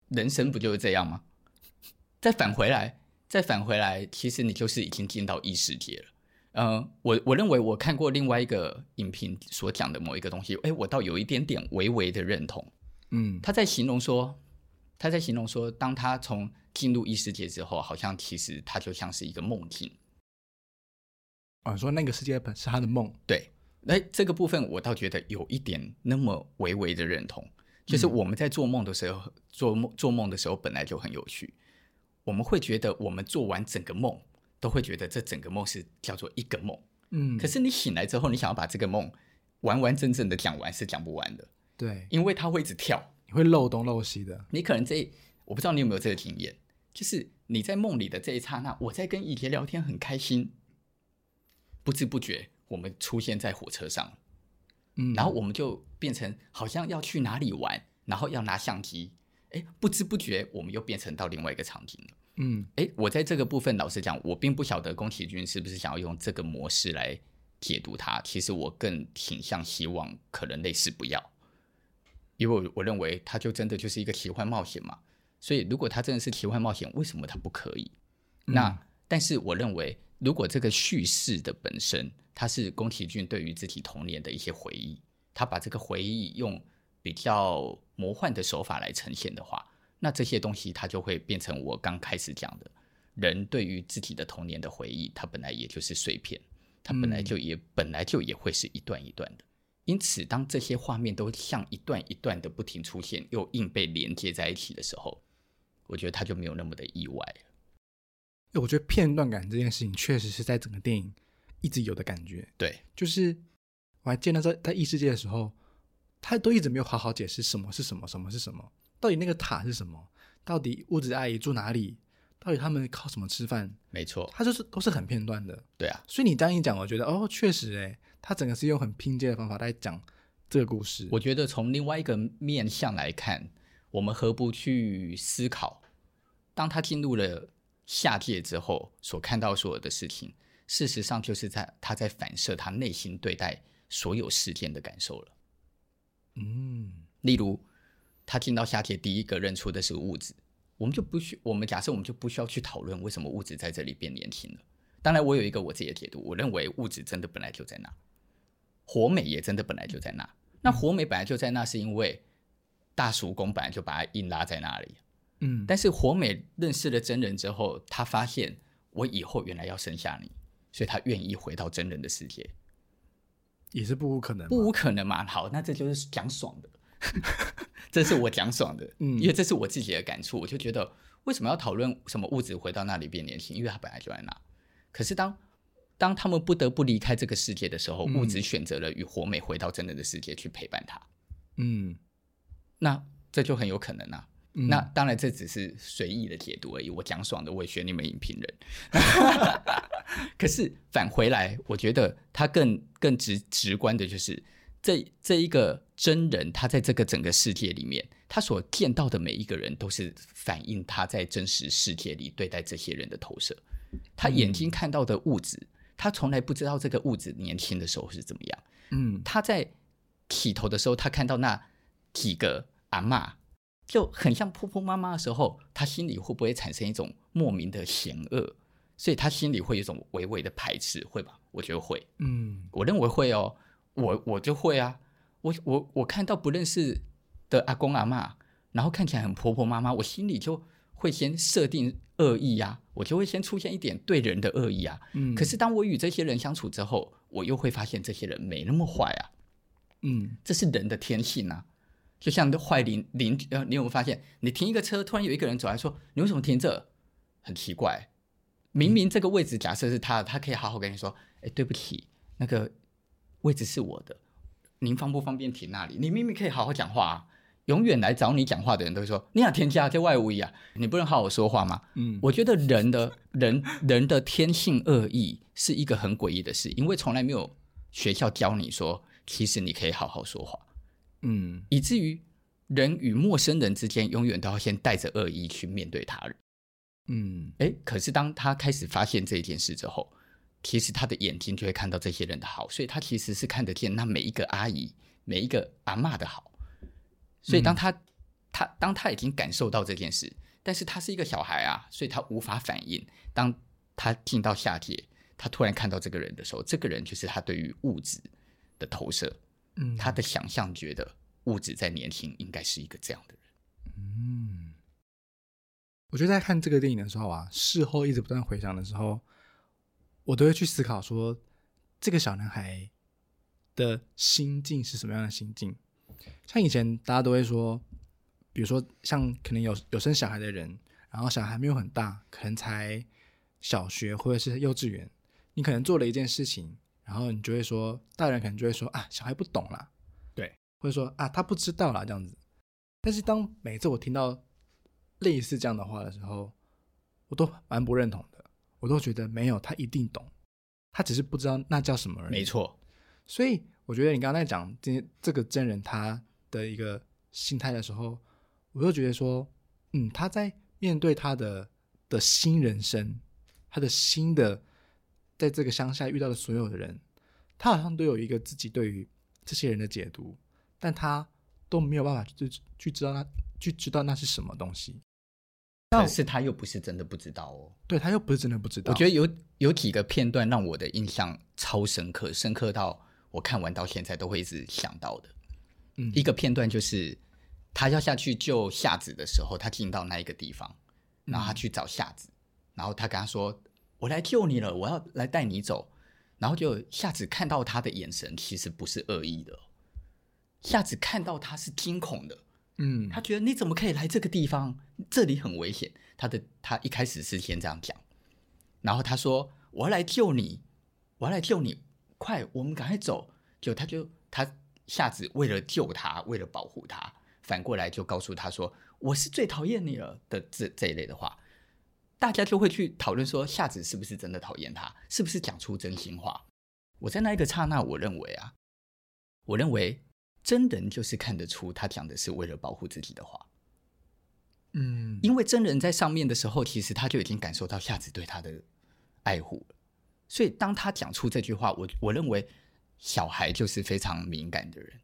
人生不就是这样吗？再返回来，再返回来，其实你就是已经进到异世界了。嗯，我我认为我看过另外一个影评所讲的某一个东西，哎，我倒有一点点微微的认同。嗯，他在形容说，他在形容说，当他从进入异世界之后，好像其实他就像是一个梦境。啊，说那个世界本是他的梦。对，哎，这个部分我倒觉得有一点那么微微的认同，就是我们在做梦的时候，做梦做梦的时候本来就很有趣，我们会觉得我们做完整个梦。都会觉得这整个梦是叫做一个梦，嗯，可是你醒来之后，你想要把这个梦完完整整的讲完是讲不完的，对，因为它会一直跳，你会漏东漏西的。你可能这，我不知道你有没有这个经验，就是你在梦里的这一刹那，我在跟姨姐聊天很开心，不知不觉我们出现在火车上，嗯，然后我们就变成好像要去哪里玩，然后要拿相机，哎，不知不觉我们又变成到另外一个场景了，嗯，哎，我在这个部分老实讲，我并不晓得宫崎骏是不是想要用这个模式来解读它，其实我更倾向希望可能类似不要。因为我我认为它就真的就是一个奇幻冒险嘛，所以如果它真的是奇幻冒险，为什么它不可以？嗯、那但是我认为，如果这个叙事的本身，它是宫崎骏对于自己童年的一些回忆，他把这个回忆用比较魔幻的手法来呈现的话，那这些东西它就会变成我刚开始讲的，人对于自己的童年的回忆，它本来也就是碎片，它本来就也、嗯、本来就也会是一段一段的。因此，当这些画面都像一段一段的不停出现，又硬被连接在一起的时候，我觉得他就没有那么的意外。我觉得片段感这件事情确实是在整个电影一直有的感觉。对，就是我还见到在在异世界的时候，他都一直没有好好解释什么是什么，什么是什么，到底那个塔是什么，到底屋子阿姨住哪里，到底他们靠什么吃饭？没错，他就是都是很片段的。对啊，所以你这样一讲，我觉得哦，确实哎。他整个是用很拼接的方法在讲这个故事。我觉得从另外一个面向来看，我们何不去思考，当他进入了下界之后所看到所有的事情，事实上就是在他在反射他内心对待所有事件的感受了。嗯，例如他进到下界，第一个认出的是物质，我们就不需我们假设我们就不需要去讨论为什么物质在这里变年轻了。当然，我有一个我自己的解读，我认为物质真的本来就在那。火美也真的本来就在那，那火美本来就在那，是因为大叔公本来就把它硬拉在那里。嗯，但是火美认识了真人之后，她发现我以后原来要生下你，所以她愿意回到真人的世界，也是不无可能，不无可能嘛。好，那这就是讲爽的，这是我讲爽的，嗯，因为这是我自己的感触，我就觉得为什么要讨论什么物质回到那里变年轻？因为他本来就在那，可是当。当他们不得不离开这个世界的时候，物质选择了与火美回到真人的世界去陪伴他。嗯，那这就很有可能啊。嗯、那当然这只是随意的解读而已。我讲爽的，我也学你们影评人。可是返回来，我觉得他更更直直观的就是这这一个真人，他在这个整个世界里面，他所见到的每一个人都是反映他在真实世界里对待这些人的投射。他眼睛看到的物质。嗯他从来不知道这个物质年轻的时候是怎么样。嗯，他在起头的时候，他看到那几个阿嬷就很像婆婆妈妈的时候，他心里会不会产生一种莫名的嫌恶？所以他心里会有一种微微的排斥，会吧？我觉得会。嗯，我认为会哦。我我就会啊。我我我看到不认识的阿公阿妈，然后看起来很婆婆妈妈，我心里就会先设定。恶意呀、啊，我就会先出现一点对人的恶意啊。嗯，可是当我与这些人相处之后，我又会发现这些人没那么坏啊。嗯，这是人的天性啊。就像坏邻邻呃，你有没有发现，你停一个车，突然有一个人走来说：“你为什么停这？”很奇怪，明明这个位置假设是他，他可以好好跟你说：“哎，对不起，那个位置是我的，您方不方便停那里？”你明明可以好好讲话啊。永远来找你讲话的人都会说：“你想添加这外物啊？你不能好好说话吗？”嗯，我觉得人的 人人的天性恶意是一个很诡异的事，因为从来没有学校教你说，其实你可以好好说话。嗯，以至于人与陌生人之间永远都要先带着恶意去面对他人。嗯，哎，可是当他开始发现这件事之后，其实他的眼睛就会看到这些人的好，所以他其实是看得见那每一个阿姨、每一个阿嬷的好。所以，当他、嗯、他当他已经感受到这件事，但是他是一个小孩啊，所以他无法反应。当他进到下界，他突然看到这个人的时候，这个人就是他对于物质的投射。嗯，他的想象觉得物质在年轻，应该是一个这样的人。嗯，我觉得在看这个电影的时候啊，事后一直不断回想的时候，我都会去思考说，这个小男孩的心境是什么样的心境。像以前大家都会说，比如说像可能有有生小孩的人，然后小孩没有很大，可能才小学或者是幼稚园，你可能做了一件事情，然后你就会说，大人可能就会说啊，小孩不懂啦，对，或者说啊，他不知道啦这样子。但是当每次我听到类似这样的话的时候，我都蛮不认同的，我都觉得没有，他一定懂，他只是不知道那叫什么而已。没错，所以我觉得你刚刚在讲这这个真人他的一个心态的时候，我就觉得说，嗯，他在面对他的的新人生，他的新的在这个乡下遇到的所有的人，他好像都有一个自己对于这些人的解读，但他都没有办法去去知道那去知道那是什么东西。但是他又不是真的不知道哦，对，他又不是真的不知道。我觉得有有几个片段让我的印象超深刻，深刻到我看完到现在都会一直想到的。嗯，一个片段就是他要下去救夏子的时候，他进到那一个地方，然后他去找夏子，然后他跟他说：“我来救你了，我要来带你走。”然后就夏子看到他的眼神其实不是恶意的，夏子看到他是惊恐的。嗯，他觉得你怎么可以来这个地方？这里很危险。他的他一开始是先这样讲，然后他说：“我要来救你，我要来救你，快，我们赶快走。”就他就他夏子为了救他，为了保护他，反过来就告诉他说：“我是最讨厌你了的这这一类的话。”大家就会去讨论说夏子是不是真的讨厌他，是不是讲出真心话？我在那一个刹那，我认为啊，我认为。真人就是看得出他讲的是为了保护自己的话，嗯，因为真人在上面的时候，其实他就已经感受到夏子对他的爱护了，所以当他讲出这句话，我我认为小孩就是非常敏感的人，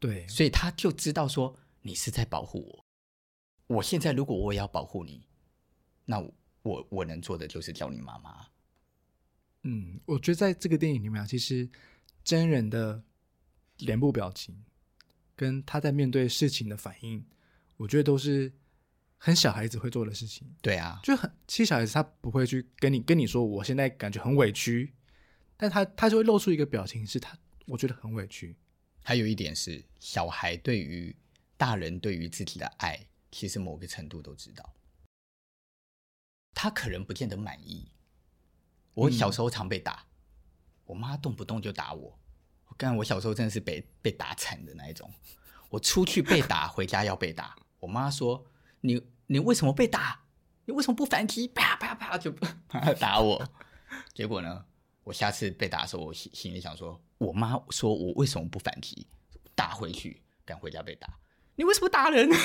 对，所以他就知道说你是在保护我，我现在如果我也要保护你，那我我能做的就是叫你妈妈。嗯，我觉得在这个电影里面，其实真人的。脸部表情跟他在面对事情的反应，我觉得都是很小孩子会做的事情。对啊，就很其实小孩子他不会去跟你跟你说，我现在感觉很委屈，但他他就会露出一个表情，是他我觉得很委屈。还有一点是，小孩对于大人对于自己的爱，其实某个程度都知道，他可能不见得满意。我小时候常被打，嗯、我妈动不动就打我。我干，我小时候真的是被被打惨的那一种。我出去被打，回家要被打。我妈说：“你你为什么被打？你为什么不反击？啪啪啪就 打我。”结果呢，我下次被打的时候，我心心里想说：“我妈说我为什么不反击？打回去，赶回家被打。你为什么打人？”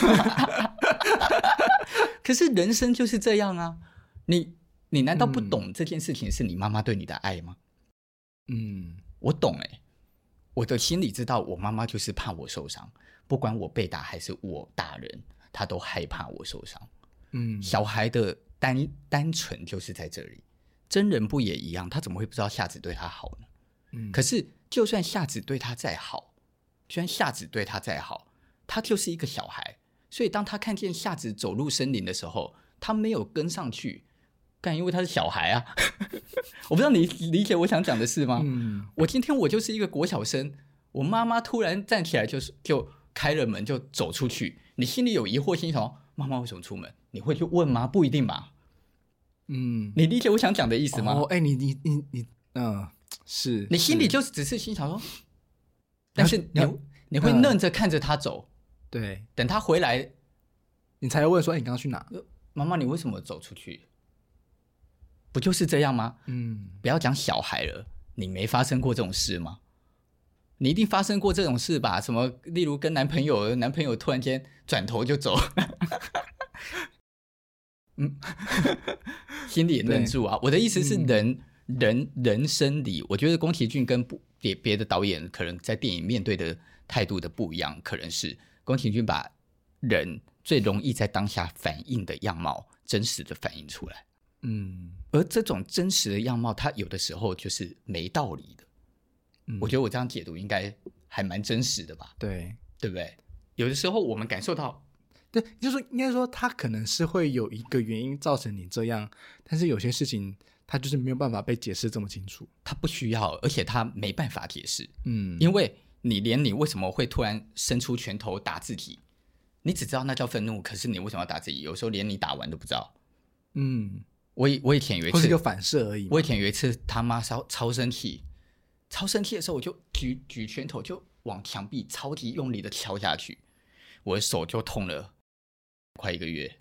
可是人生就是这样啊！你你难道不懂这件事情是你妈妈对你的爱吗？嗯，我懂哎、欸。我的心里知道，我妈妈就是怕我受伤，不管我被打还是我打人，她都害怕我受伤。嗯，小孩的单单纯就是在这里，真人不也一样？他怎么会不知道夏子对他好呢？嗯，可是就算夏子对他再好，就算夏子对他再好，他就是一个小孩，所以当他看见夏子走入森林的时候，他没有跟上去。干，因为他是小孩啊，我不知道你理解我想讲的是吗？嗯，我今天我就是一个国小生，我妈妈突然站起来，就是就开了门就走出去，你心里有疑惑，心想妈妈为什么出门？你会去问吗？不一定吧。嗯，你理解我想讲的意思吗？哦，哎，你你你你，嗯，是你心里就只是心想说，但是你你会愣着看着他走，对，等他回来，你才会问说，哎，你刚刚去哪？妈妈，你为什么走出去？不就是这样吗？嗯，不要讲小孩了，你没发生过这种事吗？你一定发生过这种事吧？什么，例如跟男朋友，男朋友突然间转头就走，嗯，心里也愣住啊。我的意思是人，人人人生里，我觉得宫崎骏跟不别别的导演可能在电影面对的态度的不一样，可能是宫崎骏把人最容易在当下反应的样貌，真实的反映出来。嗯，而这种真实的样貌，它有的时候就是没道理的。嗯，我觉得我这样解读应该还蛮真实的吧？对，对不对？有的时候我们感受到，对，就是应该说，它可能是会有一个原因造成你这样，但是有些事情它就是没有办法被解释这么清楚，它不需要，而且它没办法解释。嗯，因为你连你为什么会突然伸出拳头打自己，你只知道那叫愤怒，可是你为什么要打自己？有时候连你打完都不知道。嗯。我以我以前有一次，是一个反射而已。我以前有一次他妈超超生气，超生气的时候，我就举举拳头就往墙壁超级用力的敲下去，我的手就痛了快一个月。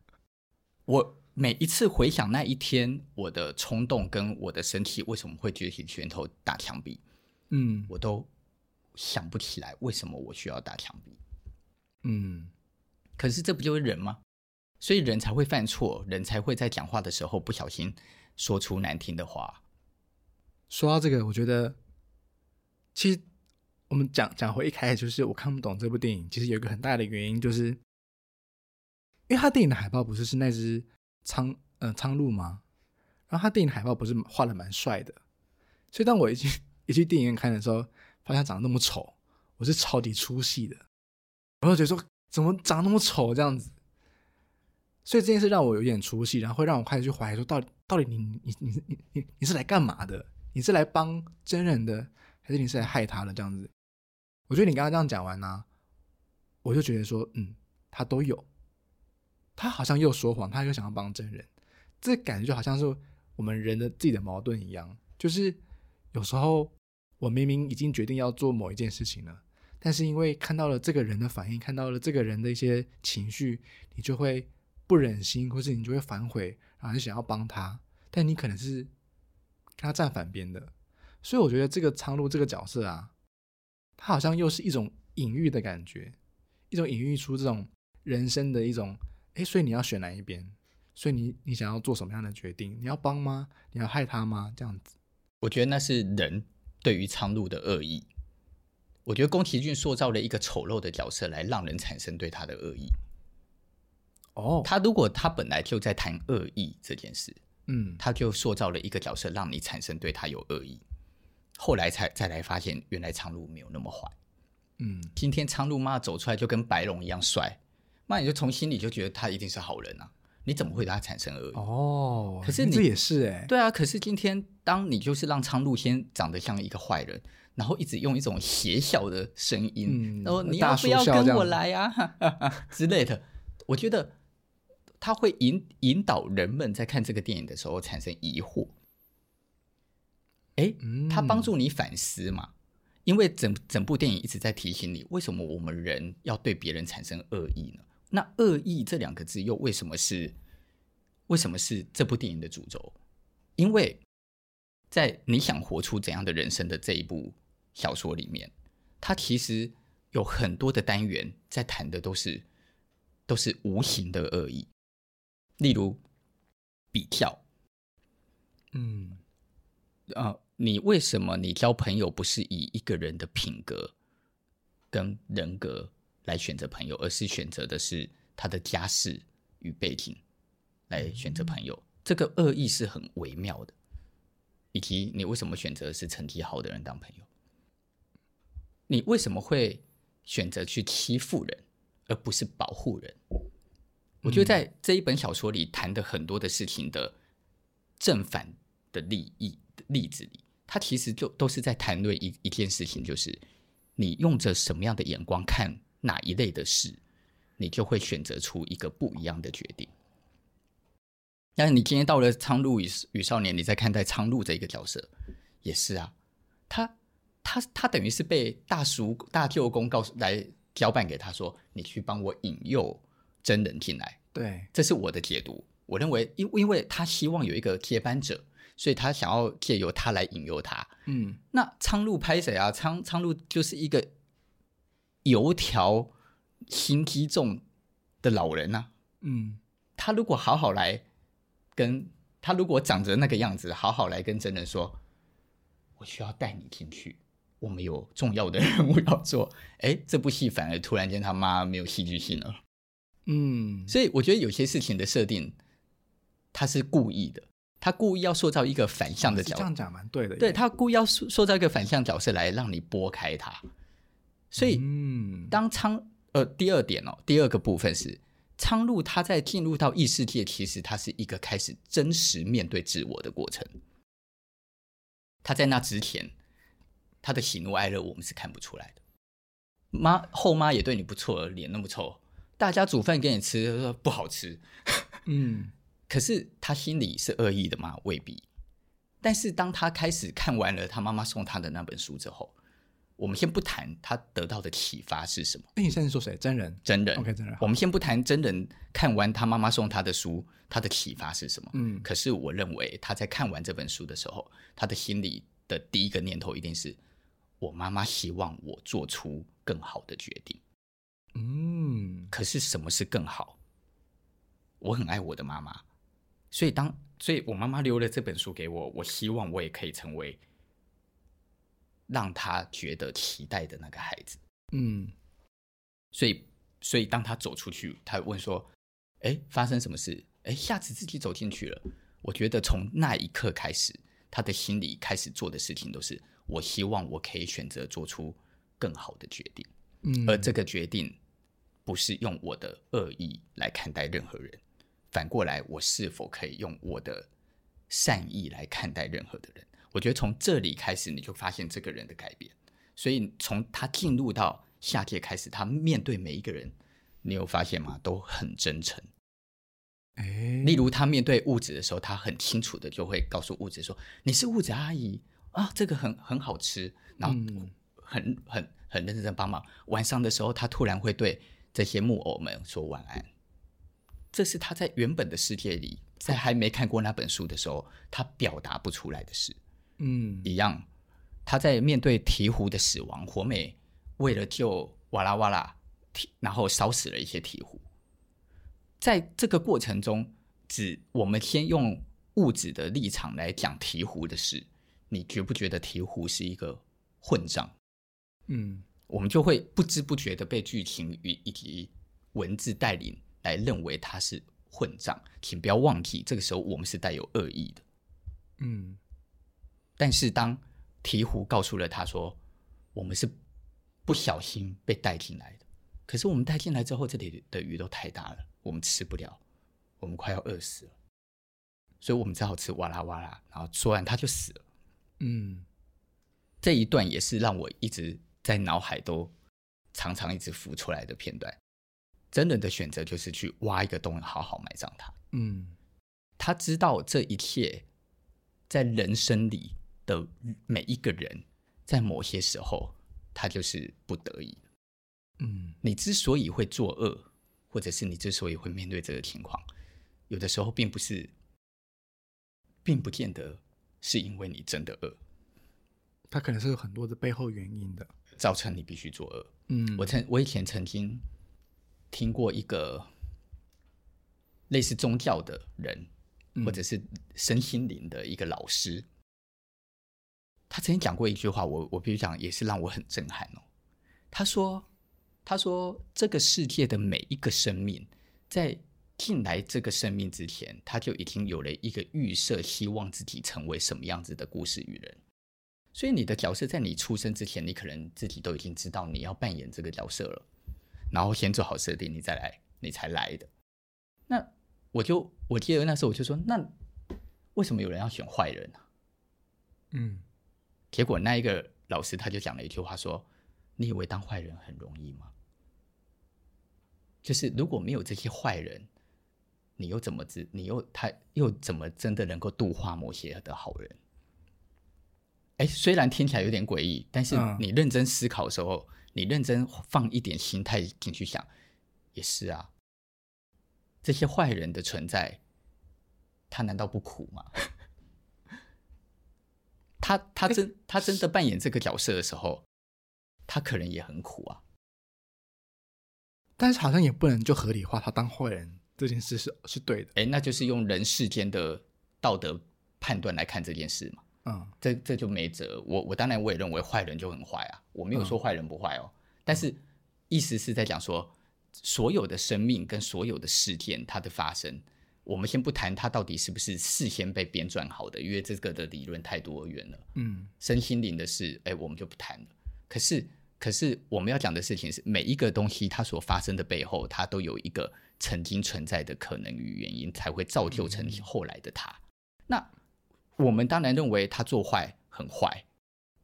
我每一次回想那一天，我的冲动跟我的生气为什么会举起拳头打墙壁，嗯，我都想不起来为什么我需要打墙壁。嗯，可是这不就是人吗？所以人才会犯错，人才会在讲话的时候不小心说出难听的话。说到这个，我觉得其实我们讲讲回一开始，就是我看不懂这部电影，其实有一个很大的原因，就是因为他电影的海报不是是那只苍呃苍鹭吗？然后他电影海报不是画的蛮帅的，所以当我一去一去电影院看的时候，发现他长得那么丑，我是超级出戏的，我就觉得说怎么长那么丑这样子。所以这件事让我有点出戏，然后会让我开始去怀疑说，到底到底你你你你你你是来干嘛的？你是来帮真人的，还是你是来害他的？这样子，我觉得你刚刚这样讲完呢、我就觉得说，嗯，他都有，他好像又说谎，他又想要帮真人，这感觉就好像是我们人的自己的矛盾一样，就是有时候我明明已经决定要做某一件事情了，但是因为看到了这个人的反应，看到了这个人的一些情绪，你就会。不忍心，或是你就会反悔，然后你想要帮他，但你可能是跟他站反边的，所以我觉得这个苍鹭这个角色啊，他好像又是一种隐喻的感觉，一种隐喻出这种人生的一种，哎，所以你要选哪一边？所以你你想要做什么样的决定？你要帮吗？你要害他吗？这样子，我觉得那是人对于苍鹭的恶意。我觉得宫崎骏塑造了一个丑陋的角色，来让人产生对他的恶意。哦，他如果他本来就在谈恶意这件事，嗯，他就塑造了一个角色，让你产生对他有恶意，后来才再来发现，原来苍鹭没有那么坏，嗯，今天苍鹭妈走出来就跟白龙一样帅，那你就从心里就觉得他一定是好人啊，你怎么会对他产生恶意？哦，可是你这也是哎、欸，对啊，可是今天当你就是让苍鹭先长得像一个坏人，然后一直用一种邪笑的声音，嗯、然后你要不要跟我来啊？之类的，我觉得。他会引引导人们在看这个电影的时候产生疑惑，哎，他帮助你反思嘛？因为整整部电影一直在提醒你，为什么我们人要对别人产生恶意呢？那恶意这两个字又为什么是为什么是这部电影的主轴？因为在你想活出怎样的人生的这一部小说里面，它其实有很多的单元在谈的都是都是无形的恶意。例如，比较，嗯，啊、呃，你为什么你交朋友不是以一个人的品格跟人格来选择朋友，而是选择的是他的家世与背景来选择朋友？嗯、这个恶意是很微妙的。以及你为什么选择是成绩好的人当朋友？你为什么会选择去欺负人，而不是保护人？我觉得在这一本小说里谈的很多的事情的正反的利益的例子里，它其实就都是在谈论一一件事情，就是你用着什么样的眼光看哪一类的事，你就会选择出一个不一样的决定。但是你今天到了《苍鹭与与少年》，你在看待苍鹭这一个角色，也是啊，他他他等于是被大叔大舅公告诉来交办给他说，你去帮我引诱。真人进来，对，这是我的解读。我认为，因因为他希望有一个接班者，所以他想要借由他来引诱他。嗯，那苍鹭拍谁啊？苍苍鹭就是一个油条心机重的老人呐、啊。嗯，他如果好好来跟他，如果长着那个样子，好好来跟真人说，我需要带你进去，我们有重要的任务要做。哎，这部戏反而突然间他妈没有戏剧性了。嗯，所以我觉得有些事情的设定，他是故意的，他故意要塑造一个反向的角色。这样讲蛮对的。对，他故意要塑塑造一个反向角色来让你拨开他。所以，嗯，当苍呃第二点哦，第二个部分是苍鹭它在进入到异世界，其实它是一个开始真实面对自我的过程。他在那之前，他的喜怒哀乐我们是看不出来的。妈后妈也对你不错，脸那么臭。大家煮饭给你吃，他说不好吃，嗯，可是他心里是恶意的吗？未必。但是当他开始看完了他妈妈送他的那本书之后，我们先不谈他得到的启发是什么。那你现在说谁？真人？真人？OK，真人。我们先不谈真人看完他妈妈送他的书，他的启发是什么？嗯。可是我认为他在看完这本书的时候，他的心里的第一个念头一定是：我妈妈希望我做出更好的决定。嗯。可是什么是更好？我很爱我的妈妈，所以当所以我妈妈留了这本书给我，我希望我也可以成为。让她觉得期待的那个孩子，嗯，所以，所以当他走出去，他问说：“哎，发生什么事？哎，下次自己走进去了。”我觉得从那一刻开始，他的心里开始做的事情都是：我希望我可以选择做出更好的决定，嗯，而这个决定不是用我的恶意来看待任何人，反过来，我是否可以用我的善意来看待任何的人？我觉得从这里开始，你就发现这个人的改变。所以从他进入到下界开始，他面对每一个人，你有发现吗？都很真诚。哎，例如他面对物质的时候，他很清楚的就会告诉物质说：“你是物质阿姨啊，这个很很好吃。”然后很很很认真的帮忙。晚上的时候，他突然会对这些木偶们说晚安。这是他在原本的世界里，在还没看过那本书的时候，他表达不出来的事。嗯，一样，他在面对鹈鹕的死亡，火美为了救哇啦哇啦，然后烧死了一些鹈鹕。在这个过程中，只我们先用物质的立场来讲鹈鹕的事，你觉不觉得鹈鹕是一个混账？嗯，我们就会不知不觉的被剧情与以及文字带领来认为他是混账。请不要忘记，这个时候我们是带有恶意的。嗯。但是当鹈鹕告诉了他说：“我们是不小心被带进来的，可是我们带进来之后，这里的鱼都太大了，我们吃不了，我们快要饿死了，所以我们只好吃哇啦哇啦。”然后说完他就死了。嗯，这一段也是让我一直在脑海都常常一直浮出来的片段。真人的选择就是去挖一个洞，好好埋葬他。嗯，他知道这一切在人生里。的每一个人，在某些时候，他就是不得已。嗯，你之所以会作恶，或者是你之所以会面对这个情况，有的时候并不是，并不见得是因为你真的恶，他可能是有很多的背后原因的，造成你必须作恶。嗯，我曾我以前曾经听过一个类似宗教的人，嗯、或者是身心灵的一个老师。他曾经讲过一句话，我我必须讲，也是让我很震撼哦。他说：“他说这个世界的每一个生命，在进来这个生命之前，他就已经有了一个预设，希望自己成为什么样子的故事与人。所以你的角色在你出生之前，你可能自己都已经知道你要扮演这个角色了，然后先做好设定，你再来，你才来的。那我就我记得那时候我就说，那为什么有人要选坏人呢？嗯。”结果那一个老师他就讲了一句话说：“你以为当坏人很容易吗？就是如果没有这些坏人，你又怎么知？你又他又怎么真的能够度化某些的好人？哎，虽然听起来有点诡异，但是你认真思考的时候，你认真放一点心态进去想，也是啊。这些坏人的存在，他难道不苦吗？” 他他真他真的扮演这个角色的时候，他可能也很苦啊。但是好像也不能就合理化他当坏人这件事是是对的。哎，那就是用人世间的道德判断来看这件事嘛。嗯，这这就没辙。我我当然我也认为坏人就很坏啊，我没有说坏人不坏哦。嗯，但是意思是在讲说，所有的生命跟所有的事件它的发生。我们先不谈它到底是不是事先被编撰好的，因为这个的理论太多元了。嗯，身心灵的事，哎，我们就不谈了。可是，可是我们要讲的事情是，每一个东西它所发生的背后，它都有一个曾经存在的可能与原因，才会造就成后来的它。嗯、那我们当然认为他做坏很坏，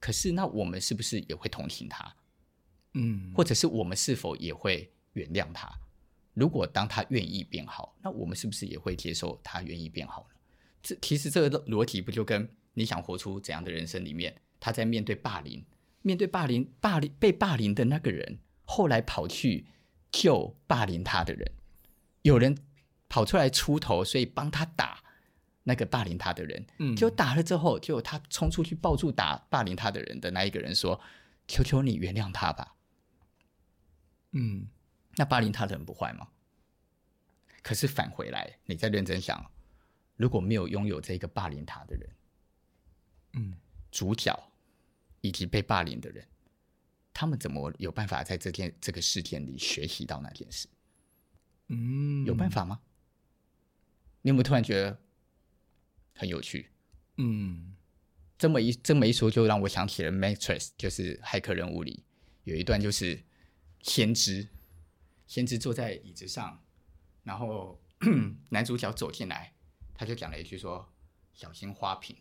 可是那我们是不是也会同情他？嗯，或者是我们是否也会原谅他？如果当他愿意变好，那我们是不是也会接受他愿意变好呢？这其实这个逻辑不就跟你想活出怎样的人生里面，他在面对霸凌，面对霸凌，霸凌被霸凌的那个人，后来跑去救霸凌他的人，有人跑出来出头，所以帮他打那个霸凌他的人。嗯，就打了之后，就他冲出去抱住打霸凌他的人的那一个人说：“求求你原谅他吧。”嗯，那霸凌他的人不坏吗？可是返回来，你再认真想，如果没有拥有这个霸凌他的人，嗯，主角。以及被霸凌的人，他们怎么有办法在这件这个事件里学习到那件事？嗯，有办法吗？你有没有突然觉得很有趣？嗯，这么一这么一说，就让我想起了《Matrix》，就是骇客任务里有一段，就是先知，先知坐在椅子上，然后 男主角走进来，他就讲了一句说：“小心花瓶。”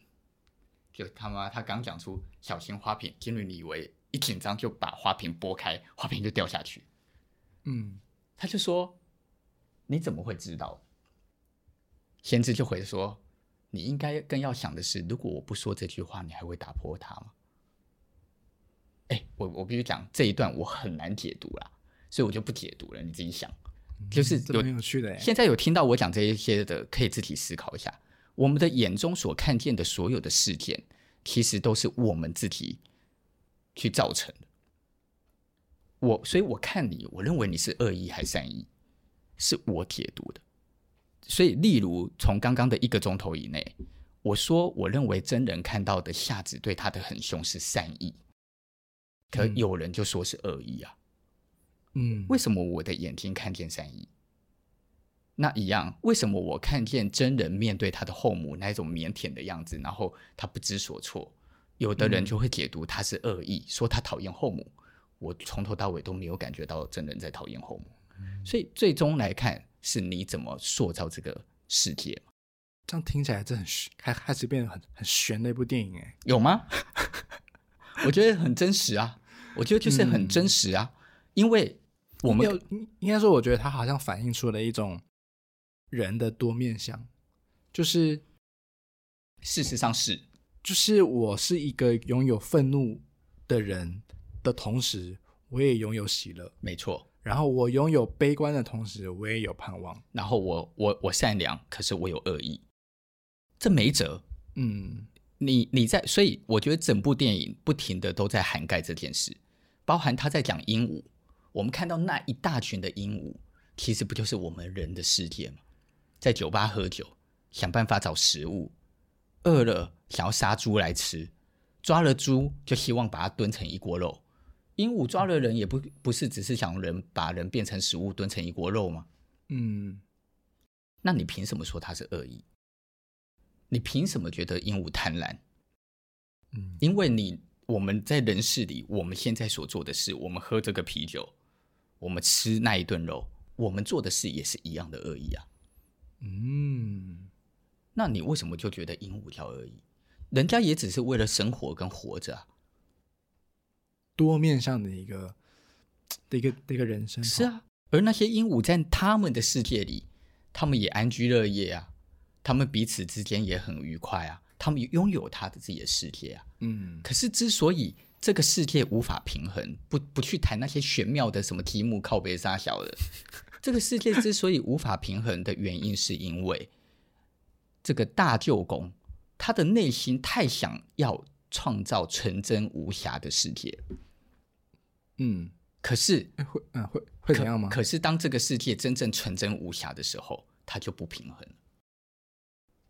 就他妈，他刚讲出小心花瓶，金轮你以为一紧张就把花瓶拨开，花瓶就掉下去。嗯，他就说：“你怎么会知道？”先知就回说：“你应该更要想的是，如果我不说这句话，你还会打破它吗？”哎，我我必须讲这一段我很难解读啦，所以我就不解读了，你自己想。就是有很有趣的，现在有听到我讲这一些的，可以自己思考一下。我们的眼中所看见的所有的事件，其实都是我们自己去造成的。我，所以我看你，我认为你是恶意还是善意，是我解读的。所以，例如从刚刚的一个钟头以内，我说我认为真人看到的夏子对他的很凶是善意，可有人就说是恶意啊。嗯，为什么我的眼睛看见善意？那一样，为什么我看见真人面对他的后母那种腼腆的样子，然后他不知所措？有的人就会解读他是恶意，嗯、说他讨厌后母。我从头到尾都没有感觉到真人在讨厌后母，嗯、所以最终来看是你怎么塑造这个世界。这样听起来这很悬，开开始变得很很悬的一部电影，哎，有吗？我觉得很真实啊，我觉得就是很真实啊，嗯、因为我们应该说，我觉得它好像反映出了一种。人的多面相，就是事实上是，就是我是一个拥有愤怒的人的同时，我也拥有喜乐，没错。然后我拥有悲观的同时，我也有盼望。然后我我我善良，可是我有恶意，这没辙。嗯，你你在，所以我觉得整部电影不停的都在涵盖这件事，包含他在讲鹦鹉，我们看到那一大群的鹦鹉，其实不就是我们人的世界吗？在酒吧喝酒，想办法找食物，饿了想要杀猪来吃，抓了猪就希望把它炖成一锅肉。鹦鹉抓了人也不不是只是想人把人变成食物炖成一锅肉吗？嗯，那你凭什么说它是恶意？你凭什么觉得鹦鹉贪婪？嗯，因为你我们在人世里，我们现在所做的事，我们喝这个啤酒，我们吃那一顿肉，我们做的事也是一样的恶意啊。嗯，那你为什么就觉得鹦鹉叫恶意？人家也只是为了生活跟活着啊，多面向的一个的一个的一个人生。是啊，而那些鹦鹉在他们的世界里，他们也安居乐业啊，他们彼此之间也很愉快啊，他们拥有他的自己的世界啊。嗯，可是之所以这个世界无法平衡，不不去谈那些玄妙的什么题目，靠北三小的。这个世界之所以无法平衡的原因，是因为这个大舅公他的内心太想要创造纯真无瑕的世界。嗯，可是会嗯会会怎样吗？可是当这个世界真正纯真无瑕的时候，它就不平衡。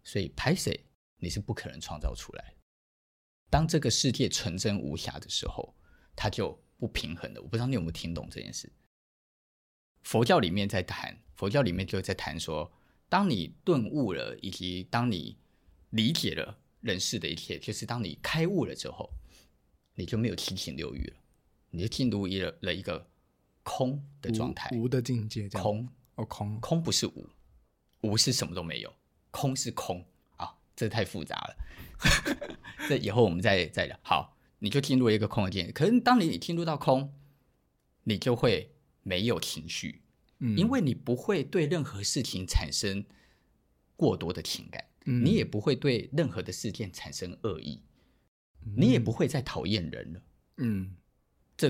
所以拍谁你是不可能创造出来。当这个世界纯真无瑕的时候，它就不平衡了。我不知道你有没有听懂这件事。佛教里面在谈，佛教里面就在谈说，当你顿悟了，以及当你理解了人世的一切，就是当你开悟了之后，你就没有七情六欲了，你就进入一了了一个空的状态，无，的境界，空。哦，空。空不是无，无是什么都没有，空是空。啊，这太复杂了，这以后我们再再聊。好，你就进入一个空的境界，可是当你进入到空，你就会。没有情绪，嗯，因为你不会对任何事情产生过多的情感，嗯，你也不会对任何的事件产生恶意，嗯，你也不会再讨厌人了，嗯，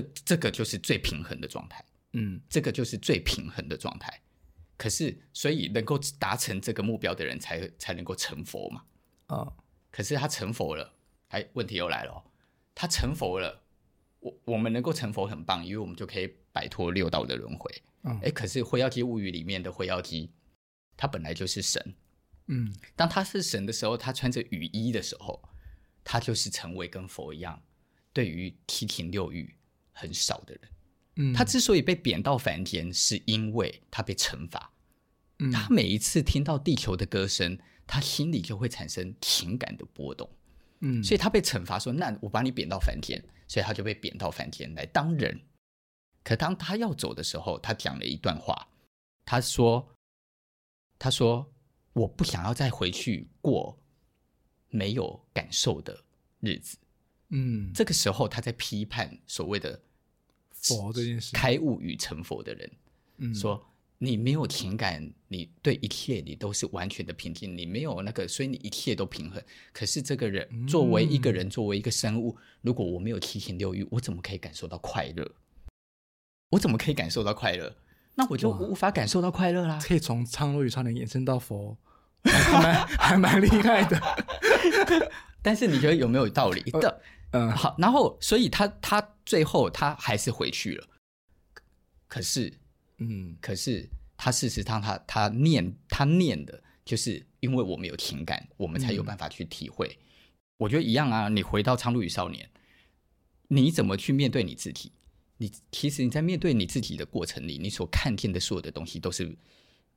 这这个就是最平衡的状态。嗯，这个就是最平衡的状态。可是，所以能够达成这个目标的人才才能够成佛嘛。啊、哦，可是他成佛了，哎，问题又来了。他成佛了，我我们能够成佛很棒，因为我们就可以摆脱六道的轮回。嗯，哎，可是《辉耀姬物语》里面的辉耀姬，他本来就是神。嗯，当他是神的时候，他穿着雨衣的时候，他就是成为跟佛一样，对于七情六欲很少的人。嗯，他之所以被贬到凡间，是因为他被惩罚。嗯，他每一次听到地球的歌声，他心里就会产生情感的波动。嗯，所以他被惩罚说：“那我把你贬到凡间。”所以他就被贬到凡间来当人。可当他要走的时候，他讲了一段话，他说：“他说我不想要再回去过没有感受的日子。”嗯，这个时候他在批判所谓的佛这件事，开悟与成佛的人，嗯，说。你没有情感，你对一切你都是完全的平静，你没有那个，所以你一切都平衡。可是这个人作为一个人，作为一个生物，如果我没有七情六欲，我怎么可以感受到快乐？我怎么可以感受到快乐？那我就无法感受到快乐啦。可以从苍鹭与少年延伸到佛，还蛮还蛮厉害的。但是你觉得有没有道理的？嗯，好，然后所以他他最后他还是回去了，可是。嗯，可是他事实上他，他他念他念的，就是因为我们有情感，我们才有办法去体会。嗯、我觉得一样啊，你回到《苍鹭与少年》，你怎么去面对你自己？你其实你在面对你自己的过程里，你所看见的所有的东西都是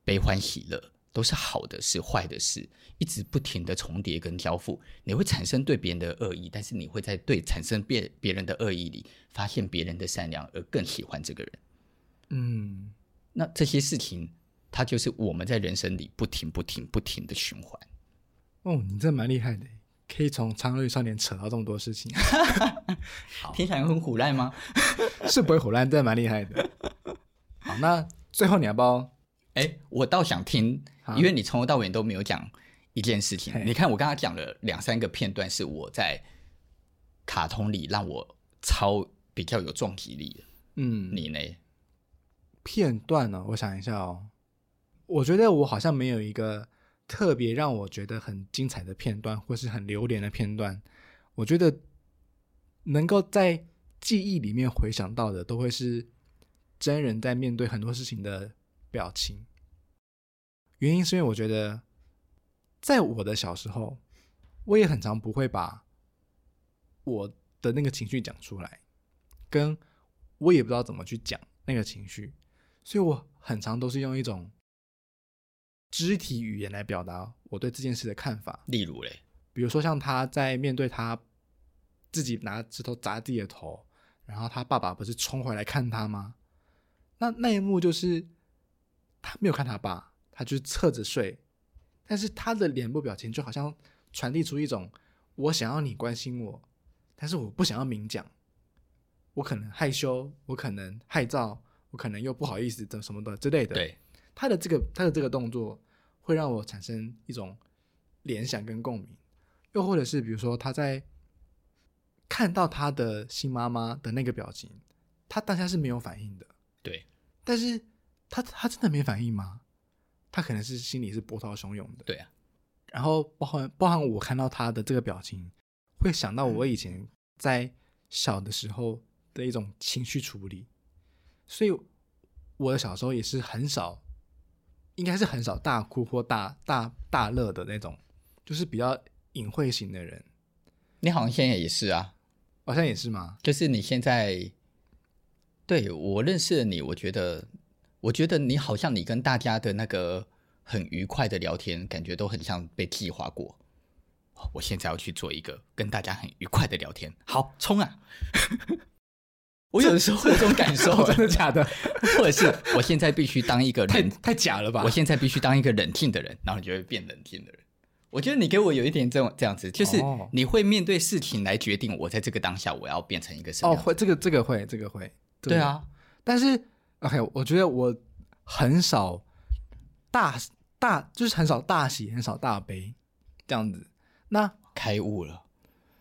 悲欢喜乐，都是好的事、坏的事，一直不停的重叠跟交付。你会产生对别人的恶意，但是你会在对产生别别人的恶意里，发现别人的善良，而更喜欢这个人。嗯，那这些事情，它就是我们在人生里不停、不停、不停的循环。哦，你这蛮厉害的，可以从《苍鹭与少年》扯到这么多事情。好，听起来很虎烂吗？是不会虎烂，真的蛮厉害的。好，那最后你要不要？哎，我倒想听，因为你从头到尾都没有讲一件事情。你看，我刚刚讲了两三个片段，是我在卡通里让我超比较有撞击力的。嗯，你呢？片段呢、哦？我想一下哦，我觉得我好像没有一个特别让我觉得很精彩的片段，或是很流连的片段。我觉得能够在记忆里面回想到的，都会是真人在面对很多事情的表情。原因是因为我觉得，在我的小时候，我也很常不会把我的那个情绪讲出来，跟我也不知道怎么去讲那个情绪。所以我很常都是用一种肢体语言来表达我对这件事的看法。例如嘞，比如说像他在面对他自己拿石头砸自己的头，然后他爸爸不是冲回来看他吗？那那一幕就是他没有看他爸，他就是侧着睡，但是他的脸部表情就好像传递出一种我想要你关心我，但是我不想要明讲，我可能害羞，我可能害臊。我可能又不好意思，怎什么的之类的。对，他的这个他的这个动作会让我产生一种联想跟共鸣，又或者是比如说他在看到他的新妈妈的那个表情，他当下是没有反应的。对，但是他他真的没反应吗？他可能是心里是波涛汹涌的。对啊，然后包含包含我看到他的这个表情，会想到我以前在小的时候的一种情绪处理。所以，我的小时候也是很少，应该是很少大哭或大大大乐的那种，就是比较隐晦型的人。你好像现在也是啊，好像也是吗？就是你现在，对，我认识的你，我觉得，我觉得你好像你跟大家的那个很愉快的聊天，感觉都很像被计划过。我现在要去做一个跟大家很愉快的聊天，好，冲啊！我有的时候会有这种感受，真的假的？或者是我现在必须当一个太太假了吧？我现在必须当一个冷静的人，然后你就会变冷静的人。我觉得你给我有一点这种这样子，就是你会面对事情来决定我在这个当下我要变成一个什么。哦，会这个这个会这个会对，对啊。但是 OK，我觉得我很少大大就是很少大喜，很少大悲这样子。那开悟了。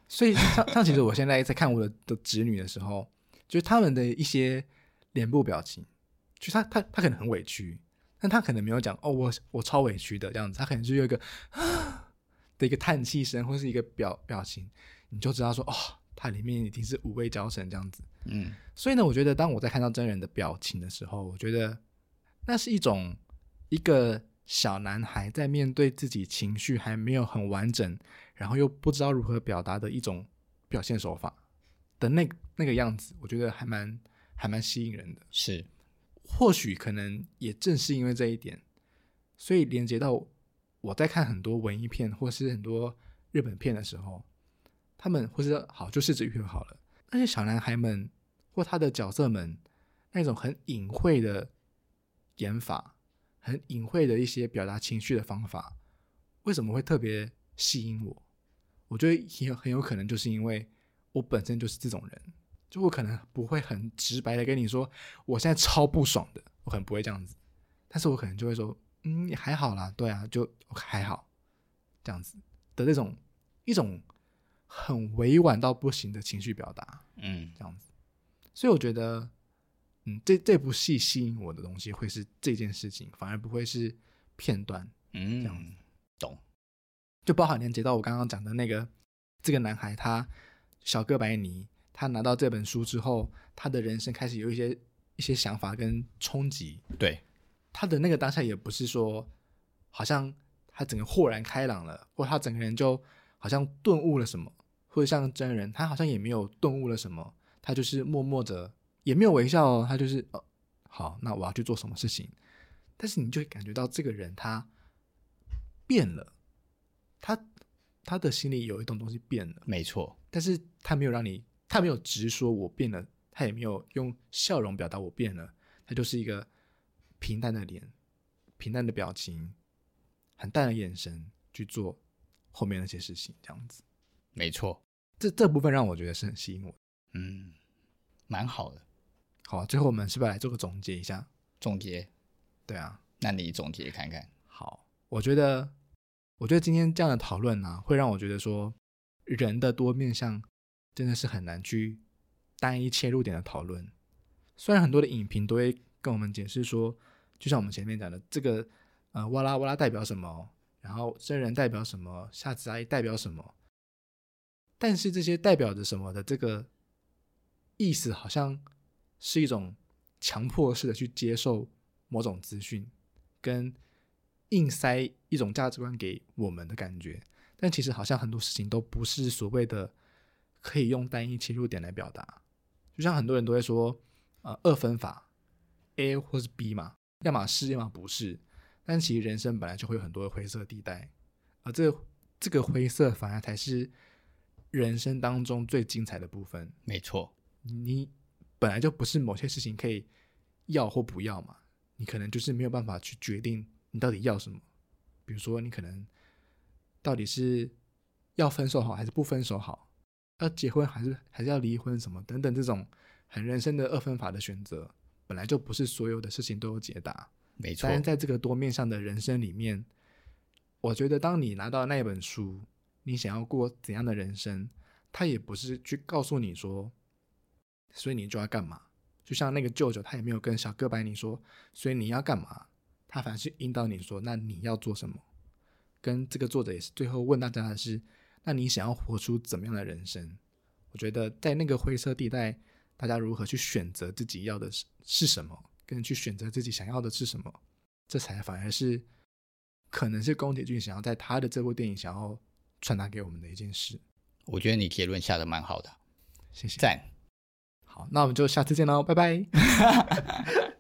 所以像像其实我现在在看我的的侄女的时候，就是他们的一些脸部表情，就他他他可能很委屈，但他可能没有讲哦，我我超委屈的这样子，他可能就有一个啊 的一个叹气声，或是一个表表情，你就知道说哦，他里面一定是五味交陈这样子。嗯，所以呢，我觉得当我在看到真人的表情的时候，我觉得那是一种一个小男孩在面对自己情绪还没有很完整，然后又不知道如何表达的一种表现手法的那那个样子，我觉得还蛮还蛮吸引人的。是，或许可能也正是因为这一点，所以连接到我在看很多文艺片或是很多日本片的时候，他们或是好就柿子鱼好了，那些小男孩们。或他的角色们那种很隐晦的演法，很隐晦的一些表达情绪的方法，为什么会特别吸引我？我觉得也很有可能就是因为我本身就是这种人，就我可能不会很直白的跟你说我现在超不爽的，我可能不会这样子，但是我可能就会说，嗯，还好啦，对啊，就还好这样子的那种一种很委婉到不行的情绪表达，嗯，这样子。所以我觉得，嗯，这这部戏吸引我的东西会是这件事情，反而不会是片段，嗯，这样子，懂。就包含连接到我刚刚讲的那个这个男孩，他小哥白尼，他拿到这本书之后，他的人生开始有一些一些想法跟冲击。对，他的那个当下也不是说，好像他整个豁然开朗了，或他整个人就好像顿悟了什么，或者像真人，他好像也没有顿悟了什么。他就是默默的，也没有微笑哦。他就是，哦，好，那我要去做什么事情？但是你就会感觉到这个人他变了，他他的心里有一种东西变了，没错。但是他没有让你，他没有直说我变了，他也没有用笑容表达我变了，他就是一个平淡的脸，平淡的表情，很淡的眼神去做后面那些事情，这样子。没错，这这部分让我觉得是很吸引我。嗯，蛮好的。好，最后我们是不是来做个总结一下？总结，对啊，那你总结看看。好，我觉得，我觉得今天这样的讨论呢、啊，会让我觉得说，人的多面向真的是很难去单一切入点的讨论。虽然很多的影评都会跟我们解释说，就像我们前面讲的，这个呃，哇啦哇啦代表什么，然后真人代表什么，夏子阿姨代表什么，但是这些代表着什么的这个。意思好像是一种强迫式的去接受某种资讯，跟硬塞一种价值观给我们的感觉，但其实好像很多事情都不是所谓的可以用单一切入点来表达。就像很多人都会说，呃，二分法，A 或是 B 嘛，要么是，要么不是。但其实人生本来就会有很多的灰色地带，而这、这个灰色反而才是人生当中最精彩的部分。没错。你本来就不是某些事情可以要或不要嘛，你可能就是没有办法去决定你到底要什么。比如说，你可能到底是要分手好还是不分手好，要结婚还是还是要离婚什么等等，这种很人生的二分法的选择，本来就不是所有的事情都有解答。没错。但是在这个多面向的人生里面，我觉得当你拿到那本书，你想要过怎样的人生，它也不是去告诉你说。所以你就要干嘛？就像那个舅舅，他也没有跟小哥白尼说，所以你要干嘛？他反而是引导你说，那你要做什么？跟这个作者也是最后问大家的是，那你想要活出怎么样的人生？我觉得在那个灰色地带，大家如何去选择自己要的是是什么，跟去选择自己想要的是什么，这才反而是可能是宫崎骏想要在他的这部电影想要传达给我们的一件事。我觉得你结论下的蛮好的，谢谢，赞。好，那我们就下次见喽，拜拜。